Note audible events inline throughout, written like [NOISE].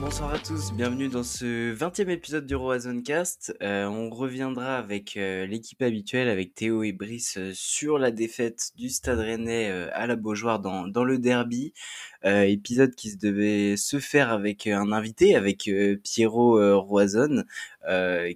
bonsoir à tous, bienvenue dans ce 20e épisode du Roazhon Cast. Euh, on reviendra avec euh, l'équipe habituelle, avec Théo et Brice, euh, sur la défaite du Stade Rennais à la Beaujoire dans, le derby. épisode qui devait se faire avec un invité, avec Pierrot Roazhon,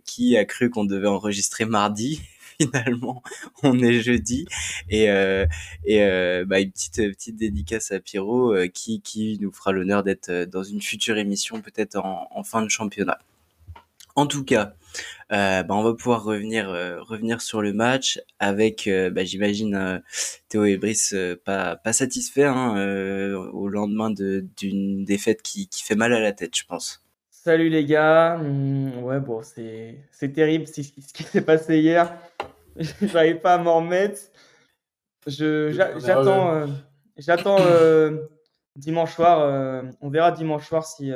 qui a cru qu'on devait enregistrer mardi [LAUGHS] finalement on est jeudi et euh, et euh, bah, une petite petite dédicace à Pierrot euh, qui qui nous fera l'honneur d'être dans une future émission peut-être en, en, fin de championnat. En tout cas, bah, on va pouvoir revenir revenir sur le match avec bah, j'imagine Théo et Brice pas pas satisfaits hein, au lendemain d'une défaite qui qui fait mal à la tête, je pense. Salut les gars. Mmh, ouais, bon, c'est, c'est terrible ce qui s'est passé hier. [LAUGHS] J'arrive pas à m'en remettre. Je, j'attends, euh, j'attends euh, dimanche soir. Euh, on verra dimanche soir si,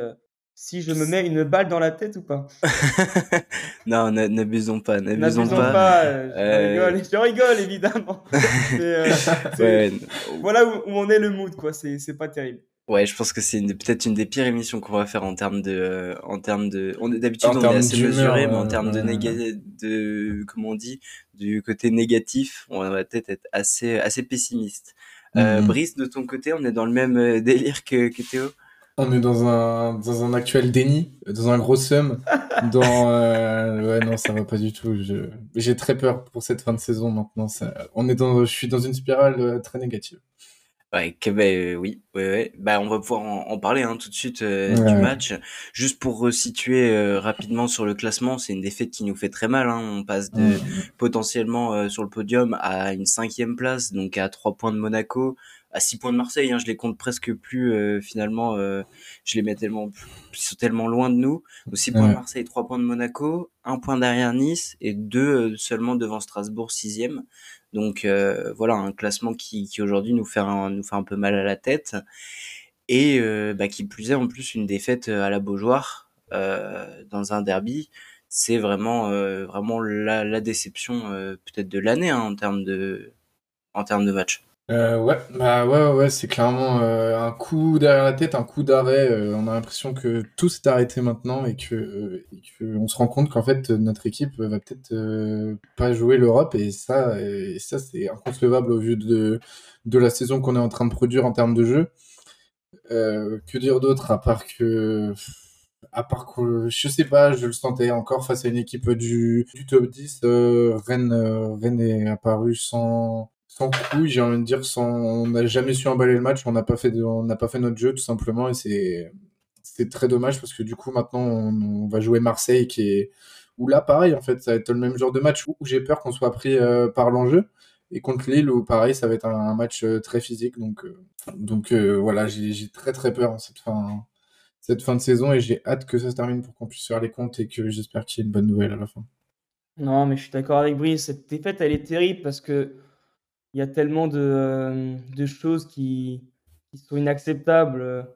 si je me mets une balle dans la tête ou pas. [LAUGHS] non, n'abusons pas, n'abusons pas. je, rigole, je rigole évidemment. [LAUGHS] Voilà où, où, on est le mood, quoi. C'est, c'est pas terrible. Ouais, je pense que c'est peut-être une des pires émissions qu'on va faire en termes de, euh, en termes de, on est d'habitude on est assez mesuré, mais en termes de de, comment on dit, du côté négatif, on va peut-être être assez, assez pessimiste. Euh, mhm. Brice, de ton côté, on est dans le même euh, délire que, que Théo? On est dans un, dans un actuel déni, dans un gros seum. [LAUGHS] dans, euh, ouais, non, ça va pas du tout. J'ai très peur pour cette fin de saison maintenant. Ça, on est dans, je suis dans une spirale très négative. Ouais, que, bah, oui, ouais, ouais. Bah, on va pouvoir en, parler hein, tout de suite euh, du match. Juste pour resituer euh, rapidement sur le classement, c'est une défaite qui nous fait très mal. Hein. On passe de potentiellement euh, sur le podium à une cinquième place, donc à trois points de Monaco, à six points de Marseille. Hein. Je les compte presque plus finalement. je les mets tellement, ils sont tellement loin de nous. Donc six points de Marseille, trois points de Monaco, un point derrière Nice et deux seulement devant Strasbourg, sixième. Donc euh, voilà, un classement qui, qui aujourd'hui nous fait un, nous fait un peu mal à la tête et euh, bah, qui plus est en plus une défaite euh, à la Beaujoire euh, dans un derby, c'est vraiment vraiment la, la déception peut-être de l'année hein, en termes de en termes de match. Euh, ouais, bah ouais, ouais, c'est clairement euh, un coup derrière la tête, un coup d'arrêt. Euh, on a l'impression que tout s'est arrêté maintenant et que, et que on se rend compte qu'en fait notre équipe va peut-être pas jouer l'Europe et ça, et ça c'est inconcevable au vu de de la saison qu'on est en train de produire en termes de jeu. que dire d'autre à part que à part que je sais pas, je le sentais encore face à une équipe du, du top 10. Rennes, Rennes est apparu sans sans couille, j'ai envie de dire, sans, on n'a jamais su emballer le match, on n'a pas fait, on n'a pas fait notre jeu tout simplement, et c'est, très dommage parce que du coup maintenant on, va jouer Marseille qui est, où là pareil en fait, ça va être le même genre de match. Où, j'ai peur qu'on soit pris euh, par l'enjeu, et contre Lille où pareil ça va être un, match euh, très physique, donc, euh, donc voilà, j'ai, très très peur cette fin, cette fin de saison et j'ai hâte que ça se termine pour qu'on puisse faire les comptes et que j'espère qu'il y ait une bonne nouvelle à la fin. Non, mais je suis d'accord avec Brice, cette défaite elle est terrible parce que il y a tellement de, euh, de choses qui, qui, sont inacceptables.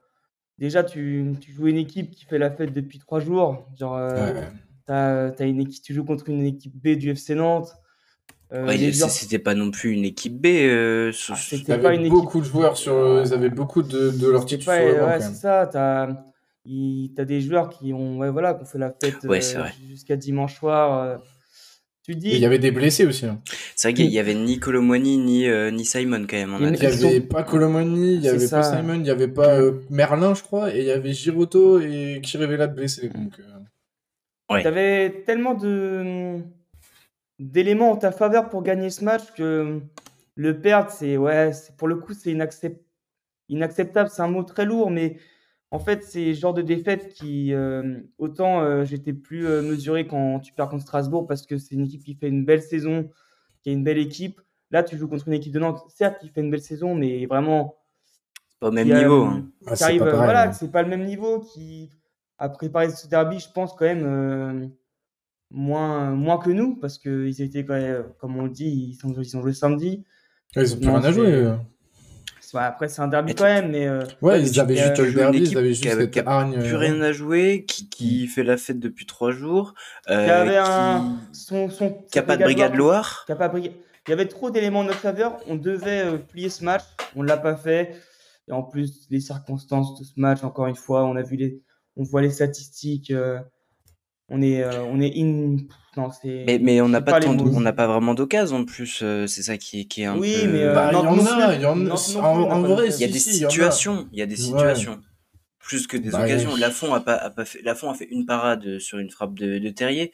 Déjà, tu, tu, joues une équipe qui fait la fête depuis trois jours. Genre, euh, as, une équipe, tu joues contre une équipe B du FC Nantes. Euh, C'était pas non plus une équipe B. Euh, ah, pas une beaucoup de joueurs sur. Ils avaient beaucoup de, de leur titre pas, Ouais, c'est ça. T'as as des joueurs qui ont, ouais, voilà, qui ont fait la fête euh, jusqu'à dimanche soir. Tu dis. il y avait des blessés aussi. Hein. C'est vrai qu'il y avait ni Colomoni ni, euh, ni Simon quand même. il n'y avait pas Colomoni, il n'y avait pas Simon, il n'y avait pas euh, Merlin, je crois, et il y avait Giroto et Chirivella de blessés. Donc, euh... Tu avais tellement de d'éléments en ta faveur pour gagner ce match que le perdre, c'est ouais, pour le coup, c'est inacceptable. C'est un mot très lourd, mais en fait, c'est le genre de défaite qui, euh, autant euh, j'étais plus euh, mesuré quand tu perds contre Strasbourg parce que c'est une équipe qui fait une belle saison, qui a une belle équipe. Là, tu joues contre une équipe de Nantes, certes, qui fait une belle saison, mais vraiment. Pas au même niveau. Hein. Ah, c'est pas voilà, hein. c'est pas le même niveau. Qui a préparé ce derby, je pense, quand même moins, moins que nous parce qu'ils étaient, quand même, comme on le dit, ils, ont joué samedi. ils ont plus rien à jouer après, c'est un derby quand même, mais. Euh, ouais, ils avaient juste le derby, ils avaient juste cette hargne. Plus euh, rien à jouer, qui, qui mm. fait la fête depuis trois jours. Euh, qui avait un. Son, son, qui a pas de brigade Loire. Qui a pas Il y avait trop d'éléments en notre faveur. On devait euh, plier ce match. On l'a pas fait. Et en plus, les circonstances de ce match, encore une fois, on a vu les. on voit les statistiques. On est, on est in. Non, mais, mais on n'a pas, on n'a pas vraiment d'occasion en plus. c'est ça qui, qui est un oui, peu. mais bah, il y en a, il y en a. En, vrai, il y a des situations. Il y a des situations plus que des bah, occasions. Lafont a pas, a pas fait, Lafont a fait une parade sur une frappe de, de Terrier,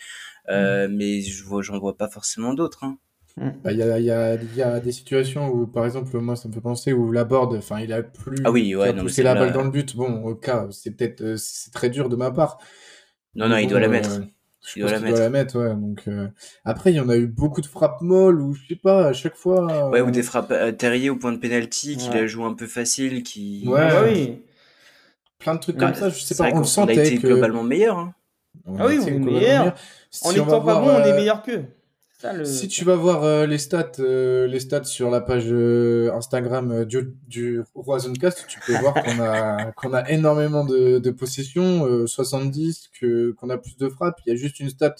euh, mm. mais je vois, j'en vois pas forcément d'autres. Hein. Mm. Bah, il y, a, y, a, y, a, des situations où, par exemple, moi, ça me fait penser où la board, enfin, il a plus ah oui, ouais, poussé la balle dans le but. Bon, au cas, c'est peut-être, euh, c'est très dur de ma part. Non, non, il doit la mettre. Euh, il doit, la mettre. doit la mettre. ouais. Donc, euh... après, il y en a eu beaucoup de frappes molles ou je sais pas, à chaque fois. Ouais, ou des frappes Terrier au point de penalty, qu'il a joué un peu facile, qui. Ouais, oui plein de trucs comme ça. Je sais pas, on le sentait. On a été globalement meilleur. Hein. ah oui, on est meilleur. en étant pas bon, on est euh, meilleur qu'eux. Si tu vas voir euh, les stats, euh, les stats sur la page Instagram du, du Cast, tu peux voir qu'on a [LAUGHS] qu'on a énormément de, de possessions, 70, que qu'on a plus de frappes. Il y a juste une stat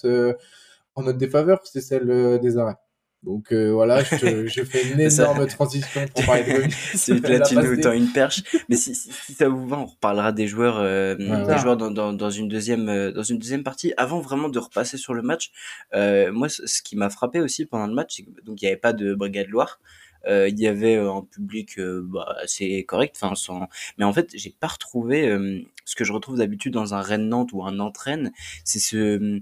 en notre défaveur, c'est celle des arrêts. Donc euh, voilà, je, [LAUGHS] je, fais une énorme transition pour parler de rugby. [LAUGHS] C'est là, tu nous tends une perche. Mais si, si, ça vous va, on reparlera des joueurs, euh, des joueurs dans, dans, dans, une deuxième, euh, dans une deuxième partie. Avant vraiment de repasser sur le match, euh, moi, ce qui m'a frappé aussi pendant le match, c'est que donc il n'y avait pas de Brigade Loire. Euh, il y avait un public bah, assez correct, enfin sans... mais en fait j'ai pas retrouvé ce que je retrouve d'habitude dans un Rennes Nantes ou un entraîne, c'est ce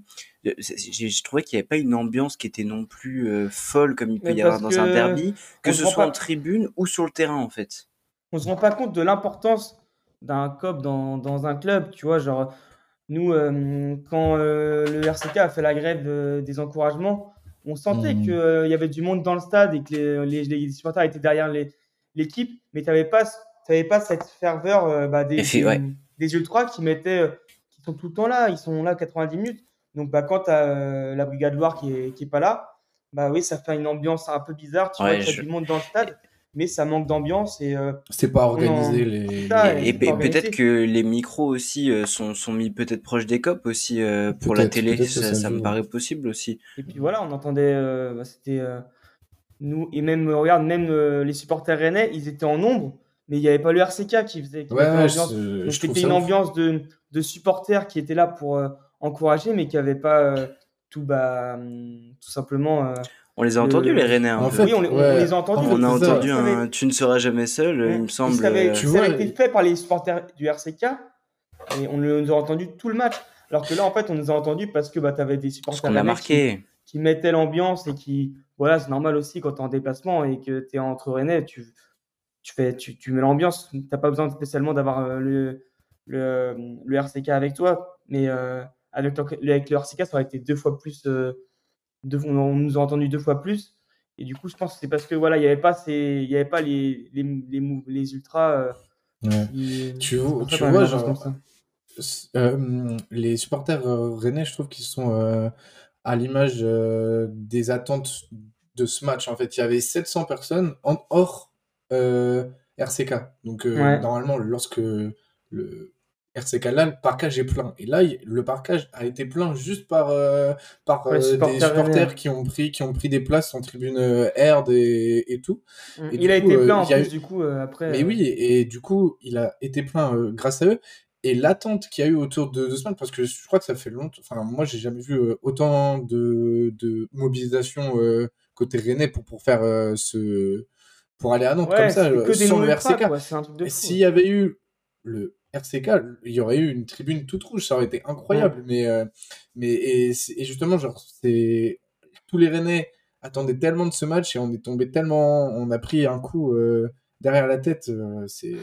je trouvais qu'il n'y avait pas une ambiance qui était non plus euh, folle comme il peut y avoir dans un derby, que ce soit en tribune ou sur le terrain en fait. On se rend pas compte de l'importance d'un COP dans, dans, un club, tu vois, genre nous, euh, quand euh, le RCK a fait la grève des encouragements, on sentait mmh. qu'il y avait du monde dans le stade et que les, les, supporters étaient derrière l'équipe, mais tu n'avais pas, pas cette ferveur bah, des, des, des, ultras qui mettaient, qui sont tout le temps là, ils sont là 90 minutes. Donc, bah, quand tu as euh, la Brigade Loire qui est, qui est pas là, bah oui, ça fait une ambiance un peu bizarre. Tu vois qu'il y a du monde dans le stade, mais ça manque d'ambiance. et euh, C'est pas organisé. Les... et, peut-être que les micros aussi euh, sont, sont mis peut-être proches des copes aussi pour la télé. Ça, me paraît possible aussi. Et puis voilà, on entendait. Bah, c'était nous, et même, regarde, même les supporters rennais, ils étaient en nombre mais il n'y avait pas le RCK qui faisait. ouais, c'était une ambiance de, de, supporters qui étaient là pour, encouragé mais qui n'avaient pas euh, tout, bah, hum, tout simplement. Euh, on les a entendus, les Rennais. En fait, oui, on, les a entendus. On a entendu un Tu ne seras jamais seul, il me semble. Ça avait, tu ça avait été fait par les supporters du RCK et on nous a entendu tout le match. Alors que là, en fait, on nous a entendus parce que bah, tu avais des supporters a marqué. Qui, mettaient l'ambiance et qui. Voilà, c'est normal aussi quand tu es en déplacement et que tu es entre Rennais, tu, tu, fais, tu, tu mets l'ambiance. Tu n'as pas besoin spécialement d'avoir euh, le, le, le, RCK avec toi. Mais avec, avec le RCK, ça aurait été deux fois plus. Euh, on nous a entendu deux fois plus. Et du coup, je pense que c'est parce que voilà, il n'y avait pas ces, il y avait pas les les, les, les ultras. Euh, tu, vois, tu vois genre, euh, les supporters rennais, je trouve qu'ils sont à l'image des attentes de ce match. En fait, il y avait 700 personnes en hors RCK. Donc normalement, lorsque le RCK là, le parcage est plein. Et là, le parcage a été plein juste par, euh, par euh, des supporters qui ont, pris, qui ont pris des places en tribune euh, et, et, tout. Mm. il a été plein en plus, du coup, après. Mais oui, et, du coup, il a été plein grâce à eux. Et l'attente qu'il y a eu autour de deux semaines, parce que je crois que ça fait longtemps. Enfin, moi, j'ai jamais vu autant de, de mobilisation côté Rennais pour, pour faire ce. pour aller à Nantes comme ça, sans le RCK. S'il y avait eu le RCK, il y aurait eu une tribune toute rouge, ça aurait été incroyable. Mais, euh, mais et, justement, genre, c'est tous les Rennais attendaient tellement de ce match et on est tombé tellement, on a pris un coup euh, derrière la tête. Euh, c'est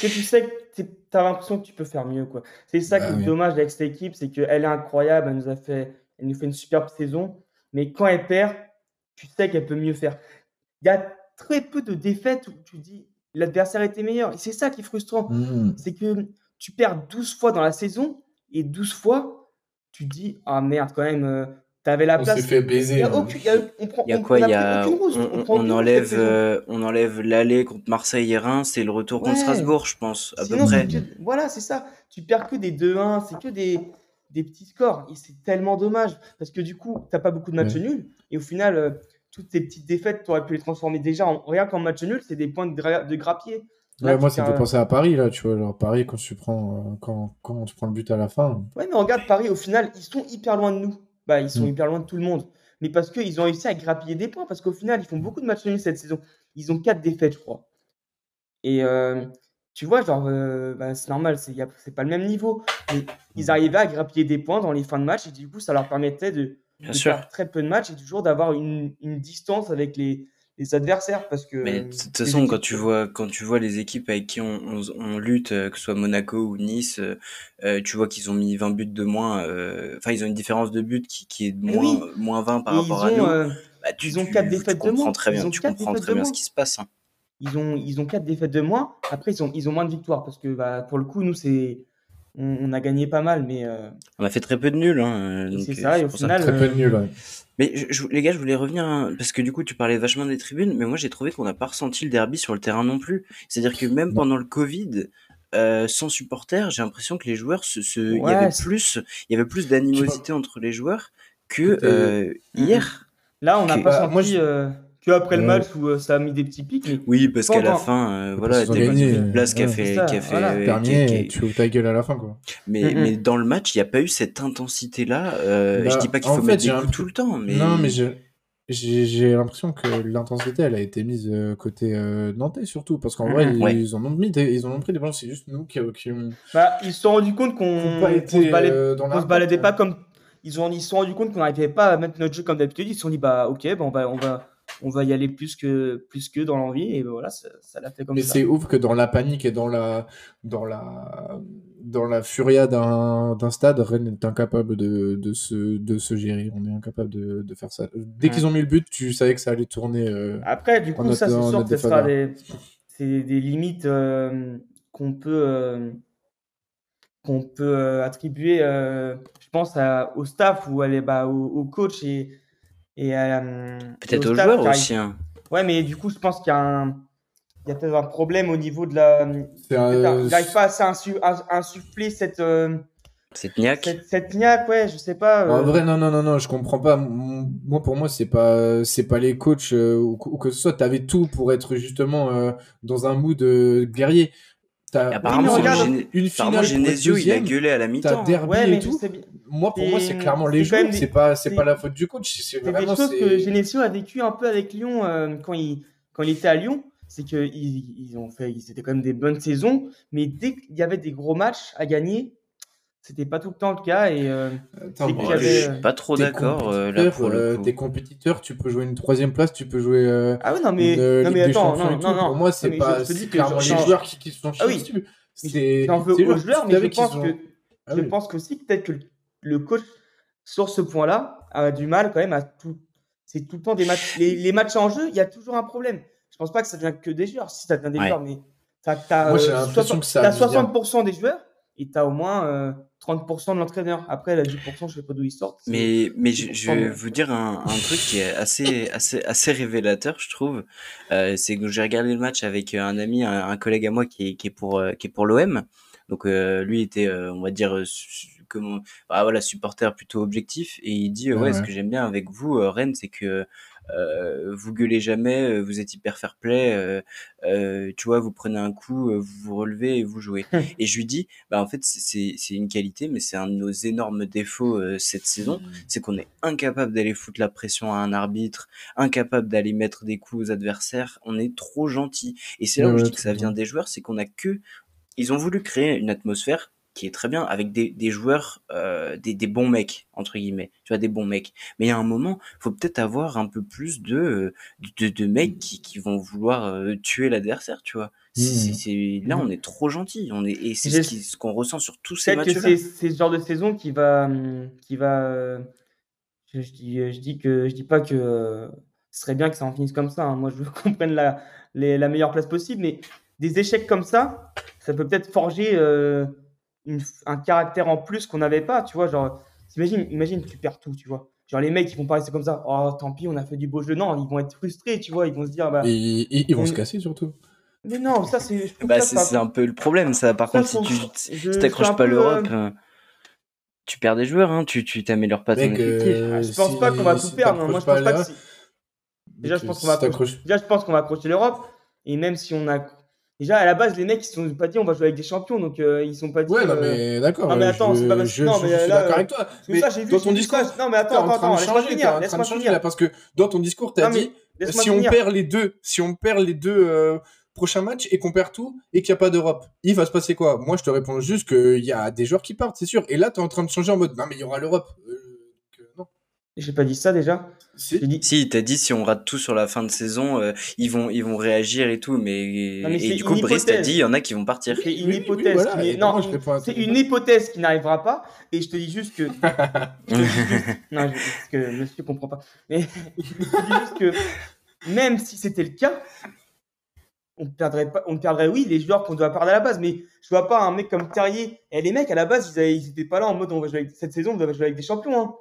que tu sais que tu as l'impression que tu peux faire mieux, quoi. C'est ça qui bah est dommage avec cette équipe, c'est qu'elle est incroyable, elle nous a fait, elle nous fait une superbe saison, mais quand elle perd, tu sais qu'elle peut mieux faire. Il y a très peu de défaites où tu dis l'adversaire était meilleur. Et c'est ça qui est frustrant. Mmh. C'est que tu perds 12 fois dans la saison et 12 fois, tu dis Ah merde, quand même, euh, tu avais la place. On s'est fait baiser. Il y a, quoi Il y a, on, enlève, euh, on enlève l'aller contre Marseille et Reims et le retour contre Strasbourg, je pense, à peu près. voilà, c'est ça. Tu perds que des 2-1, c'est que des, des petits scores. Et c'est tellement dommage parce que du coup, tu n'as pas beaucoup de matchs nuls. Et au final, euh, toutes ces petites défaites, tu aurais pu les transformer déjà en rien qu'en match nul, c'est des points de, de grappier. Ouais, moi, ça me fait penser à Paris, là, tu vois. Genre, Paris, quand tu prends, euh, quand, quand tu prends le but à la fin. Ouais, mais regarde, Paris, au final, ils sont hyper loin de nous. Bah, ils sont mm. hyper loin de tout le monde. Mais parce qu'ils ont réussi à grappiller des points. Parce qu'au final, ils font beaucoup de matchs nuls cette saison. Ils ont 4 défaites, je crois. Et euh, tu vois, genre, euh, bah, c'est normal, c'est, c'est pas le même niveau. Mais ils arrivaient à grappiller des points dans les fins de match. Et du coup, ça leur permettait de, faire très peu de matchs et toujours d'avoir une, une distance avec les, les adversaires parce que mais de toute façon quand tu vois quand tu vois les équipes avec qui on, on, lutte euh, que ce soit Monaco ou Nice euh, euh, tu vois qu'ils ont mis 20 buts de moins enfin ils ont une différence de but qui, qui est de moins moins 20 par rapport à nous bah, tu, ils ont quatre défaites de moins. très bien tu comprends très bien ce qui se passe hein. ils ont ils ont quatre défaites de moins. Après ils ont ils ont moins de victoires parce que bah, pour le coup nous c'est on, a gagné pas mal mais on a fait très peu de nuls hein, c'est ça et au final très peu de nuls mais je, les gars, je voulais revenir hein, parce que du coup, tu parlais vachement des tribunes, mais moi j'ai trouvé qu'on n'a pas ressenti le derby sur le terrain non plus. C'est-à-dire que même pendant le Covid, euh, sans supporters, j'ai l'impression que les joueurs se, se... il y avait plus, il y avait plus d'animosité entre les joueurs que euh, hier. Là, on n'a pas senti. Moi, euh, que après le match où euh, ça a mis des petits pics. Mais oui, parce qu'à la fin, euh, voilà, t'as une place qui a fait, qui a fait, voilà. tu ouvres ta gueule à la fin, quoi. Mais, mais dans le match, il n'y a pas eu cette intensité-là. Euh, bah, je dis pas qu'il faut mettre des coups tout le temps, mais. Non, mais j'ai l'impression que l'intensité, elle a été mise euh, côté euh, nantais surtout, parce qu'en vrai, ils, en ont mis, ils en ont pris des ballons. C'est juste nous qui, qui ont. Bah, ils se sont rendus compte qu'on ne se, baladait, se baladait pas comme. Ils ont, ils se sont rendus compte qu'on n'arrivait pas à mettre notre jeu comme d'habitude. Ils se sont dit, bah, ok, bon, bah, on va on va y aller plus que, plus que dans l'envie. Et voilà, ça, l'a fait comme ça. Mais c'est ouf que dans la panique et dans la, dans la, dans la furia d'un, stade, Rennes est incapable de, de, se, de se gérer. On est incapable de, de faire ça. Dès qu'ils ont mis le but, tu savais que ça allait tourner. Euh, Après, du coup, ça, c'est sûr que ce sera des, c'est des limites euh, qu'on peut. Euh, qu'on peut attribuer, je pense, au staff ou aller, bah, au, au coach et, et, euh, peut-être aux joueurs aussi. Hein. Ouais, mais du coup, je pense qu'il y a un, il y a peut-être un problème au niveau de la. Il n'arrive pas à, à, insuffler cette. Euh, cette niaque. Cette, cette, niaque, ouais, je sais pas. En euh. vrai, non, non, non, non, je comprends pas. Moi, pour moi, c'est pas, c'est pas les coachs ou, que ce soit. T'avais tout pour être justement dans un mood guerrier. Apparemment, une finale Genesio, il a gueulé à la mi-temps. ouais, et tout. Moi, pour moi, c'est clairement les joueurs. C'est pas, c'est pas la faute du coach. C'est vraiment. Choses que Genesio a vécu un peu avec Lyon euh, quand il quand il était à Lyon. C'est qu'ils ils ont fait, ils étaient quand même des bonnes saisons, mais dès qu'il y avait des gros matchs à gagner, c'était pas tout le temps le cas et euh, je suis euh, pas trop d'accord euh, là pour le euh, Tes compétiteurs, tu peux jouer une troisième place, tu peux jouer. Euh, ah oui non mais non mais attends non, non, non, Pour moi c'est pas c'est clairement les joueurs qui, qui sont ah, oui. C'est un peu aux joueurs, mais je pense que ah je pense qu'aussi peut-être que le coach sur ce point-là a du mal quand même à tout. C'est tout le temps des matchs. Les, matchs en jeu, il y a toujours un problème. Je pense pas que ça vient que des joueurs. Si ça vient des joueurs, mais t'as as, 60% des joueurs et tu as au moins 30% de l'entraîneur. Après, la 10%, je sais pas d'où ils sortent. Mais, mais je, vais vous dire un, un, truc qui est assez, assez, assez révélateur, je trouve. Euh, c'est que j'ai regardé le match avec un ami, un, collègue à moi qui est, qui est pour, euh, qui est pour l'OM. Donc, euh, lui était, euh, on va dire, comment, bah, voilà, supporter plutôt objectif. Et il dit, ouais, ce que j'aime bien avec vous, Rennes, c'est que euh, vous gueulez jamais, euh, vous êtes hyper fair play, euh, euh, tu vois, vous prenez un coup, vous vous relevez et vous jouez. [LAUGHS] et je lui dis, bah en fait c'est c'est une qualité, mais c'est un de nos énormes défauts cette saison, mmh. c'est qu'on est incapable d'aller foutre la pression à un arbitre, incapable d'aller mettre des coups aux adversaires, on est trop gentil. Et c'est là où je dis que ça vient des joueurs, c'est qu'on a que ils ont voulu créer une atmosphère qui est très bien avec des, des joueurs, euh, des, des, bons mecs entre guillemets, tu vois des bons mecs. Mais il y a un moment, faut peut-être avoir un peu plus de de, de mecs qui, qui vont vouloir euh, tuer l'adversaire, tu vois. Mmh. là, on est trop gentil, on est et c'est ce, qu'on ressent sur tous ces matchs. C'est, ce genre de saison qui va qui va. Je, dis je dis que je dis pas que ce serait bien que ça en finisse comme ça. Hein. Moi, je veux [LAUGHS] qu'on prenne la la meilleure place possible, mais des échecs comme ça, ça peut peut-être forger. Euh, un caractère en plus qu'on n'avait pas, tu vois. Genre, imagine, imagine, tu perds tout, tu vois. Genre, les mecs, ils vont pas rester comme ça. Oh, tant pis, on a fait du beau jeu. Non, ils vont être frustrés, tu vois. Ils vont se dire, bah. Et, ils vont se casser surtout. Mais non, ça, c'est. Bah, c'est un peu le problème, ça. Par contre, si tu t'accroches pas l'Europe. Euh, tu perds des joueurs, hein, tu t'améliores pas ton effectif. Euh, je pense pas qu'on va tout perdre. Hein. Moi, je pense pas que Déjà, je pense qu'on va, Déjà, je pense qu'on va accrocher l'Europe. Et même si on a Déjà, à la base, les mecs, ils se sont pas dit on va jouer avec des champions, donc euh, ils sont pas dit. Ouais, non, mais d'accord. Non, mais attends, je, c'est pas parce je, non, mais je suis d'accord avec toi. Mais ça, j'ai vu, dans ton discours, ça. Non, mais attends, en attends, attends, laisse-moi finir, laisse-moi finir. là, parce que dans ton discours, t'as dit si on perd les deux, si on perd les deux euh, prochains matchs et qu'on perd tout et qu'il n'y a pas d'Europe, il va se passer quoi? Moi, je te réponds juste qu'il y a des joueurs qui partent, c'est sûr. Et là, t'es en train de changer en mode non, mais il y aura l'Europe. J'ai pas dit ça déjà. Si. J'ai dit. Si, t'as dit si on rate tout sur la fin de saison, euh, ils vont ils vont réagir et tout, mais, Non, mais et du coup Brice t'a dit il y en a qui vont partir. C'est une oui, oui, hypothèse. voilà, qui non, c'est une hypothèse. qui n'arrivera pas. Et je te dis juste que. [LAUGHS] je te dis juste- Non, je- parce que monsieur comprend pas. Mais [LAUGHS] je te dis juste que même si c'était le cas, on perdrait pas. On perdrait, oui, les joueurs qu'on doit perdre à la base. Mais je vois pas un mec comme Terrier. Et les mecs, à la base, ils, avaient- ils étaient pas là en mode on va jouer avec, cette saison, on va jouer avec des champions. hein.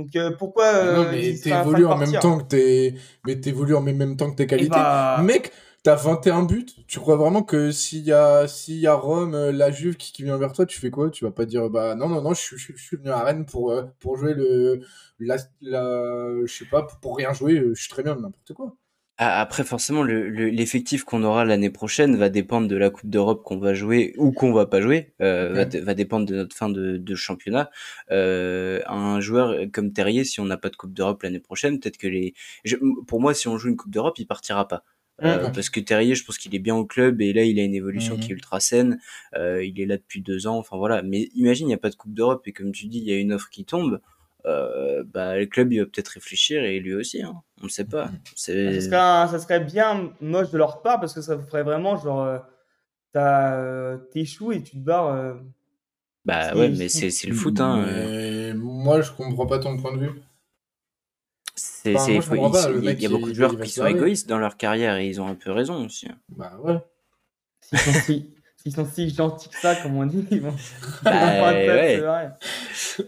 Donc euh, pourquoi. euh, non, mais t'évolues de en même temps que tes, mais t'évolues en même temps que tes qualités. bah, Mec, t'as 21 buts. Tu crois vraiment que s'il y a, s'il y a Rome, euh, la Juve qui, qui vient vers toi, tu fais quoi? Tu vas pas dire, bah non, non, non, je, suis- je, suis- je suis venu à Rennes pour, euh, pour jouer le, la, la, je sais pas, pour, pour rien jouer, je suis très bien n'importe quoi. Ah, Après, forcément, le- le- l'effectif qu'on aura l'année prochaine va dépendre de la Coupe d'Europe qu'on va jouer ou qu'on va pas jouer. euh, va, va dépendre de notre fin de, de championnat. Euh, un joueur comme Terrier, si on n'a pas de Coupe d'Europe l'année prochaine, peut-être que les. je- pour moi, si on joue une Coupe d'Europe, il partira pas. Euh, Ouais. Parce que Terrier, je pense qu'il est bien au club et là, il a une évolution Mhm. qui est ultra saine. Euh, il est là depuis deux ans. Enfin voilà. Mais imagine, il n'y a pas de Coupe d'Europe et comme tu dis, il y a une offre qui tombe. Euh, bah, le club, il va peut-être réfléchir et lui aussi. Hein. On ne sait pas. Mhm. C'est. Ça serait, un- ça serait bien moche de leur part parce que ça ferait vraiment genre euh, t'as, euh, t'échoues et tu te barres. euh, Bah C'est- ouais, mais c'est- le foot, hein. euh, Mais moi, je comprends pas ton point de vue. C'est, Enfin, c'est, moi, je faut- comprends pas, il- y a- beaucoup de joueurs qui sont égoïstes dans leur carrière et ils ont un peu raison aussi. hein. Bah ouais. Si, s'ils sont si gentils que ça, comme on dit, ils vont. Bah, [LAUGHS] ils vont ouais. vrai.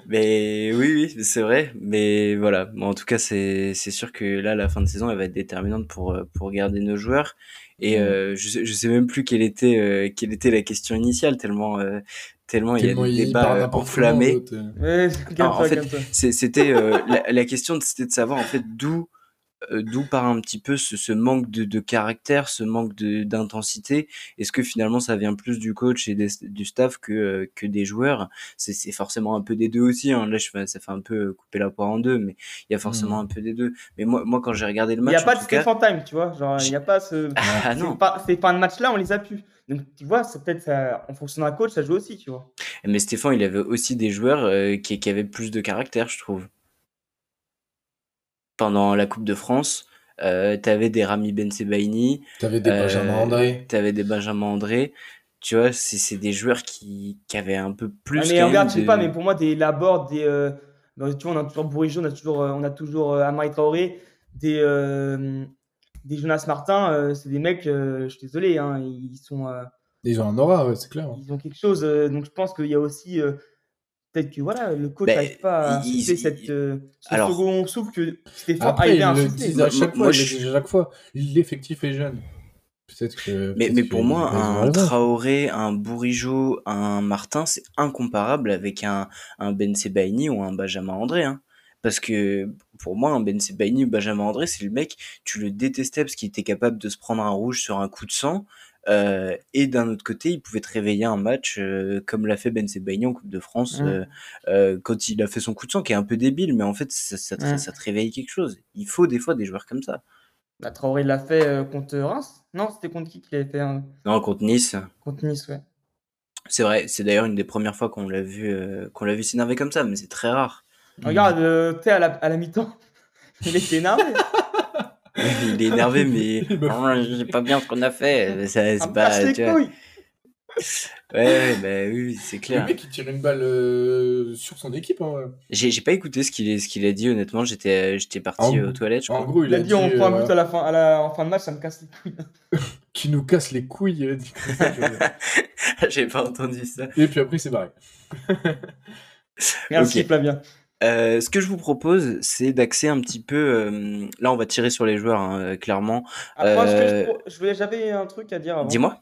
Mais oui, oui, c'est vrai. Mais voilà, Bon, en tout cas, c'est, c'est sûr que là, la fin de saison, elle va être déterminante pour, euh, pour garder nos joueurs. Et Mm. euh, je, sais, je sais même plus quelle était, euh, quelle était la question initiale, tellement, euh, tellement, Tellement il y a des débats euh, enflammés. Ouais, euh. calme-toi, en fait, C'était euh, la, la question, c'était de savoir en fait d'où euh, d'où part un petit peu ce, ce manque de, de caractère, ce manque d'intensité? Est-ce que finalement ça vient plus du coach et des- du staff que euh, que des joueurs? C'est forcément un peu des deux aussi. Hein. Là, je ça fait un peu couper la poire en deux, mais il y a forcément Mhm. un peu des deux. Mais moi, moi quand j'ai regardé le Il match, n'y a pas de cas, Stéphane Time, tu vois. Genre, il n'y a pas ce. [LAUGHS] ah c'est non. pas- Ces fins de match-là, on les a pu. Donc, tu vois, c'est peut-être en fonction d'un coach, ça joue aussi, tu vois. Mais Stéphane, il avait aussi des joueurs euh, qui, qui avaient plus de caractère, je trouve. Pendant la Coupe de France, euh, t'avais des Rami Ben Sebaini, T'avais des Euh, Benjamin André. T'avais des Benjamin André. Tu vois, c'est c'est des joueurs qui, qui avaient un peu plus. Ah, mais regarde, je sais pas, mais pour moi, des Laborde, des. euh, tu vois, on a toujours Bourigeau, on a toujours, euh, on a toujours euh, Amari Traoré, des, euh, des Jonas Martin, euh, c'est des mecs, euh, je suis désolé, hein, ils sont. euh, Ils ont un aura, ouais, c'est clair. ils ont quelque chose. euh, donc je pense qu'il y a aussi euh, peut-être que voilà, le coach Ben, n'arrive pas à ils- cette, euh, ce alors- second souffle que Stéphane Après, arrivait ils à insuffler. à chaque moi, fois, je ils le disent à chaque fois. L'effectif est jeune. Peut-être que. Mais, mais pour moi, un. Traoré, un Bourigeau, un Martin, c'est incomparable avec un, un Ben Sebaini ou un Benjamin André. Hein. Parce que pour moi, un Ben Sebaini ou Benjamin André, c'est le mec, tu le détestais parce qu'il était capable de se prendre un rouge sur un coup de sang. Euh, et d'un autre côté, il pouvait te réveiller un match euh, comme l'a fait Ben Sebaini en Coupe de France Mm. euh, quand il a fait son coup de sang, qui est un peu débile, mais en fait, ça, ça, te, ça te réveille quelque chose. Il faut des fois des joueurs comme ça. Bah, Traoré l'a fait contre Reims Non, c'était contre qui qu'il avait fait Non, contre Nice, Contre Nice, ouais. C'est vrai, c'est d'ailleurs une des premières fois qu'on l'a vu, qu'on l'a vu s'énerver comme ça, mais c'est très rare. Regarde, tu sais, à la, à la mi-temps, [LAUGHS] il était énervé. [LAUGHS] Il est énervé, mais [LAUGHS] Oh, c'est pas bien ce qu'on a fait. [LAUGHS] Ça, Ah, c'est pas, les tu vois. couilles. Ouais, ouais, bah oui, c'est Le clair. mec, il tire une balle euh, sur son équipe. hein. J'ai, j'ai pas écouté ce qu'il, est- ce qu'il a dit, honnêtement. J'étais, j'étais parti En- aux toilettes, je En crois. gros, Il a dit on prend un euh, but à la fin, à la, en fin de match, ça me casse les couilles. qui nous casse les couilles. euh. J'ai pas entendu ça. Et puis après, c'est pareil. Merci Ok. Flavien. Euh, ce que je vous propose, c'est d'axer un petit peu. euh, là, on va tirer sur les joueurs, hein, euh, clairement. Après, Euh, j'avais un truc à dire avant. Dis-moi.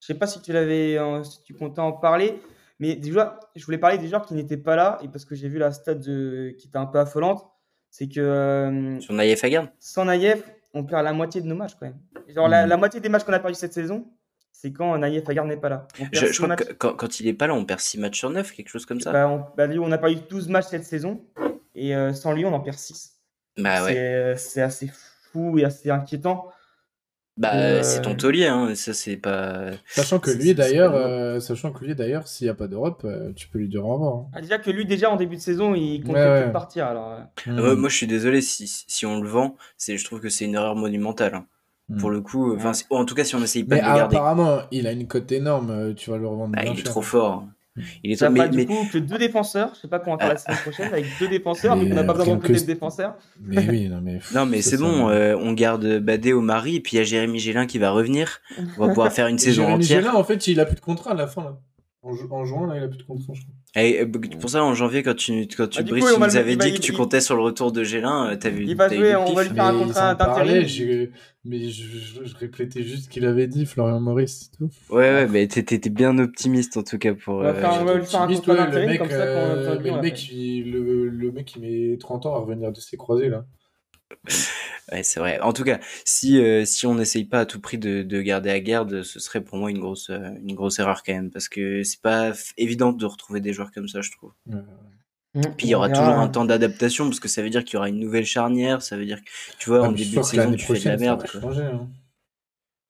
Je sais pas si tu l'avais, si tu comptais en parler, mais déjà, je voulais parler des joueurs qui n'étaient pas là, et parce que j'ai vu la stat de- qui était un peu affolante, c'est que Sur Naïef Hagan. sans Naïef, on perd la moitié de nos matchs quand même. Genre la, Mhm. la moitié des matchs qu'on a perdu cette saison, c'est quand Naïef Aguerd n'est pas là. Je, crois que quand, quand, il est pas là, on perd 6 matchs sur 9, quelque chose comme ça. Bah, on, bah, on a pas eu 12 matchs cette saison, et euh, sans lui, on en perd 6. Bah ouais. C'est assez fou et assez inquiétant. Bah, c'est ton taulier, hein, ça c'est pas. Sachant que lui d'ailleurs, euh, sachant que lui d'ailleurs, s'il n'y a pas d'Europe, euh, tu peux lui dire au revoir. Hein. Ah, déjà que lui déjà en début de saison, il comptait partir. Alors. Hmm. moi je suis désolé si, si on le vend, c'est je trouve que c'est une erreur monumentale. Hein. Pour hmm. le coup, enfin, en tout cas, si on essaye pas de le garder. Apparemment, il a une cote énorme. Euh, tu vas le revendre. Bah, il est trop fort. Il est ça mais, du coup que deux défenseurs. Je sais pas comment on va faire la semaine prochaine avec deux défenseurs, mais on n'a pas besoin de recruter de défenseurs. Mais oui, non mais. [LAUGHS] non mais c'est bon, euh, on garde Badé au mari et puis il y a Jérémy Gélin qui va revenir. On va pouvoir faire une saison Jérémy entière. Gélin, en fait, il a plus de contrat à la fin là. En, juin, là, il a plus de contrat, je crois. Et euh, pour ça, en janvier, quand tu, quand tu, ah, Brice, tu nous avais dit que tu comptais sur le retour de Gélin, euh, t'as vu. Il va jouer, on va lui faire un contrat d'intérim. Mais je, je, répétais juste ce qu'il avait dit, Florian Maurice, c'est tout. Ouais, ouais, mais t'étais bien optimiste en tout cas pour. On va, faire, on va lui faire un contrat d'intérim comme ça euh, le, mec, le, le mec qui met 30 ans à revenir de ses croisés là. Ouais, c'est vrai. En tout cas, si, euh, si on n'essaye pas à tout prix de, de garder à garde, ce serait pour moi une grosse, euh, une grosse erreur quand même. Parce que c'est pas évident de retrouver des joueurs comme ça, je trouve. Mmh, Puis il y aura toujours un temps d'adaptation parce que ça veut dire qu'il y aura une nouvelle charnière. Ça veut dire que, tu vois, ah, en début de saison, tu fais de la merde. Hein.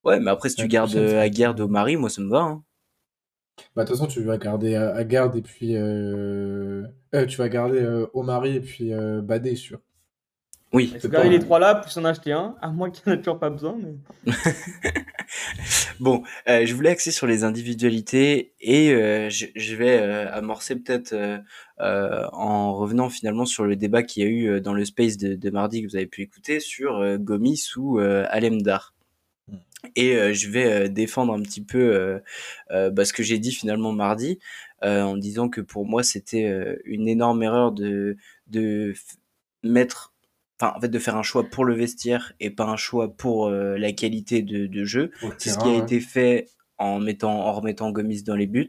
Ouais, mais après, si tu gardes à garde au mari, moi ça me va. Hein. Bah, de toute façon, tu vas garder à garde et puis. Euh... tu vas garder au mari et puis Badé, sûr. Oui. Il faut garder les trois là, plus en acheter un, à moins qu'il n'y en ait toujours pas besoin. [LAUGHS] bon, euh, je voulais axer sur les individualités et euh, je, vais euh, amorcer peut-être en revenant finalement sur le débat qu'il y a eu dans le space de, mardi que vous avez pu écouter sur Gomis ou Alemdar. Hmm. Et je vais défendre un petit peu bah, ce que j'ai dit finalement mardi en disant que pour moi c'était une énorme erreur de, de mettre enfin en fait de faire un choix pour le vestiaire et pas un choix pour euh, la qualité de, jeu. C'est ce qui a été fait en mettant en remettant Gomis dans les buts.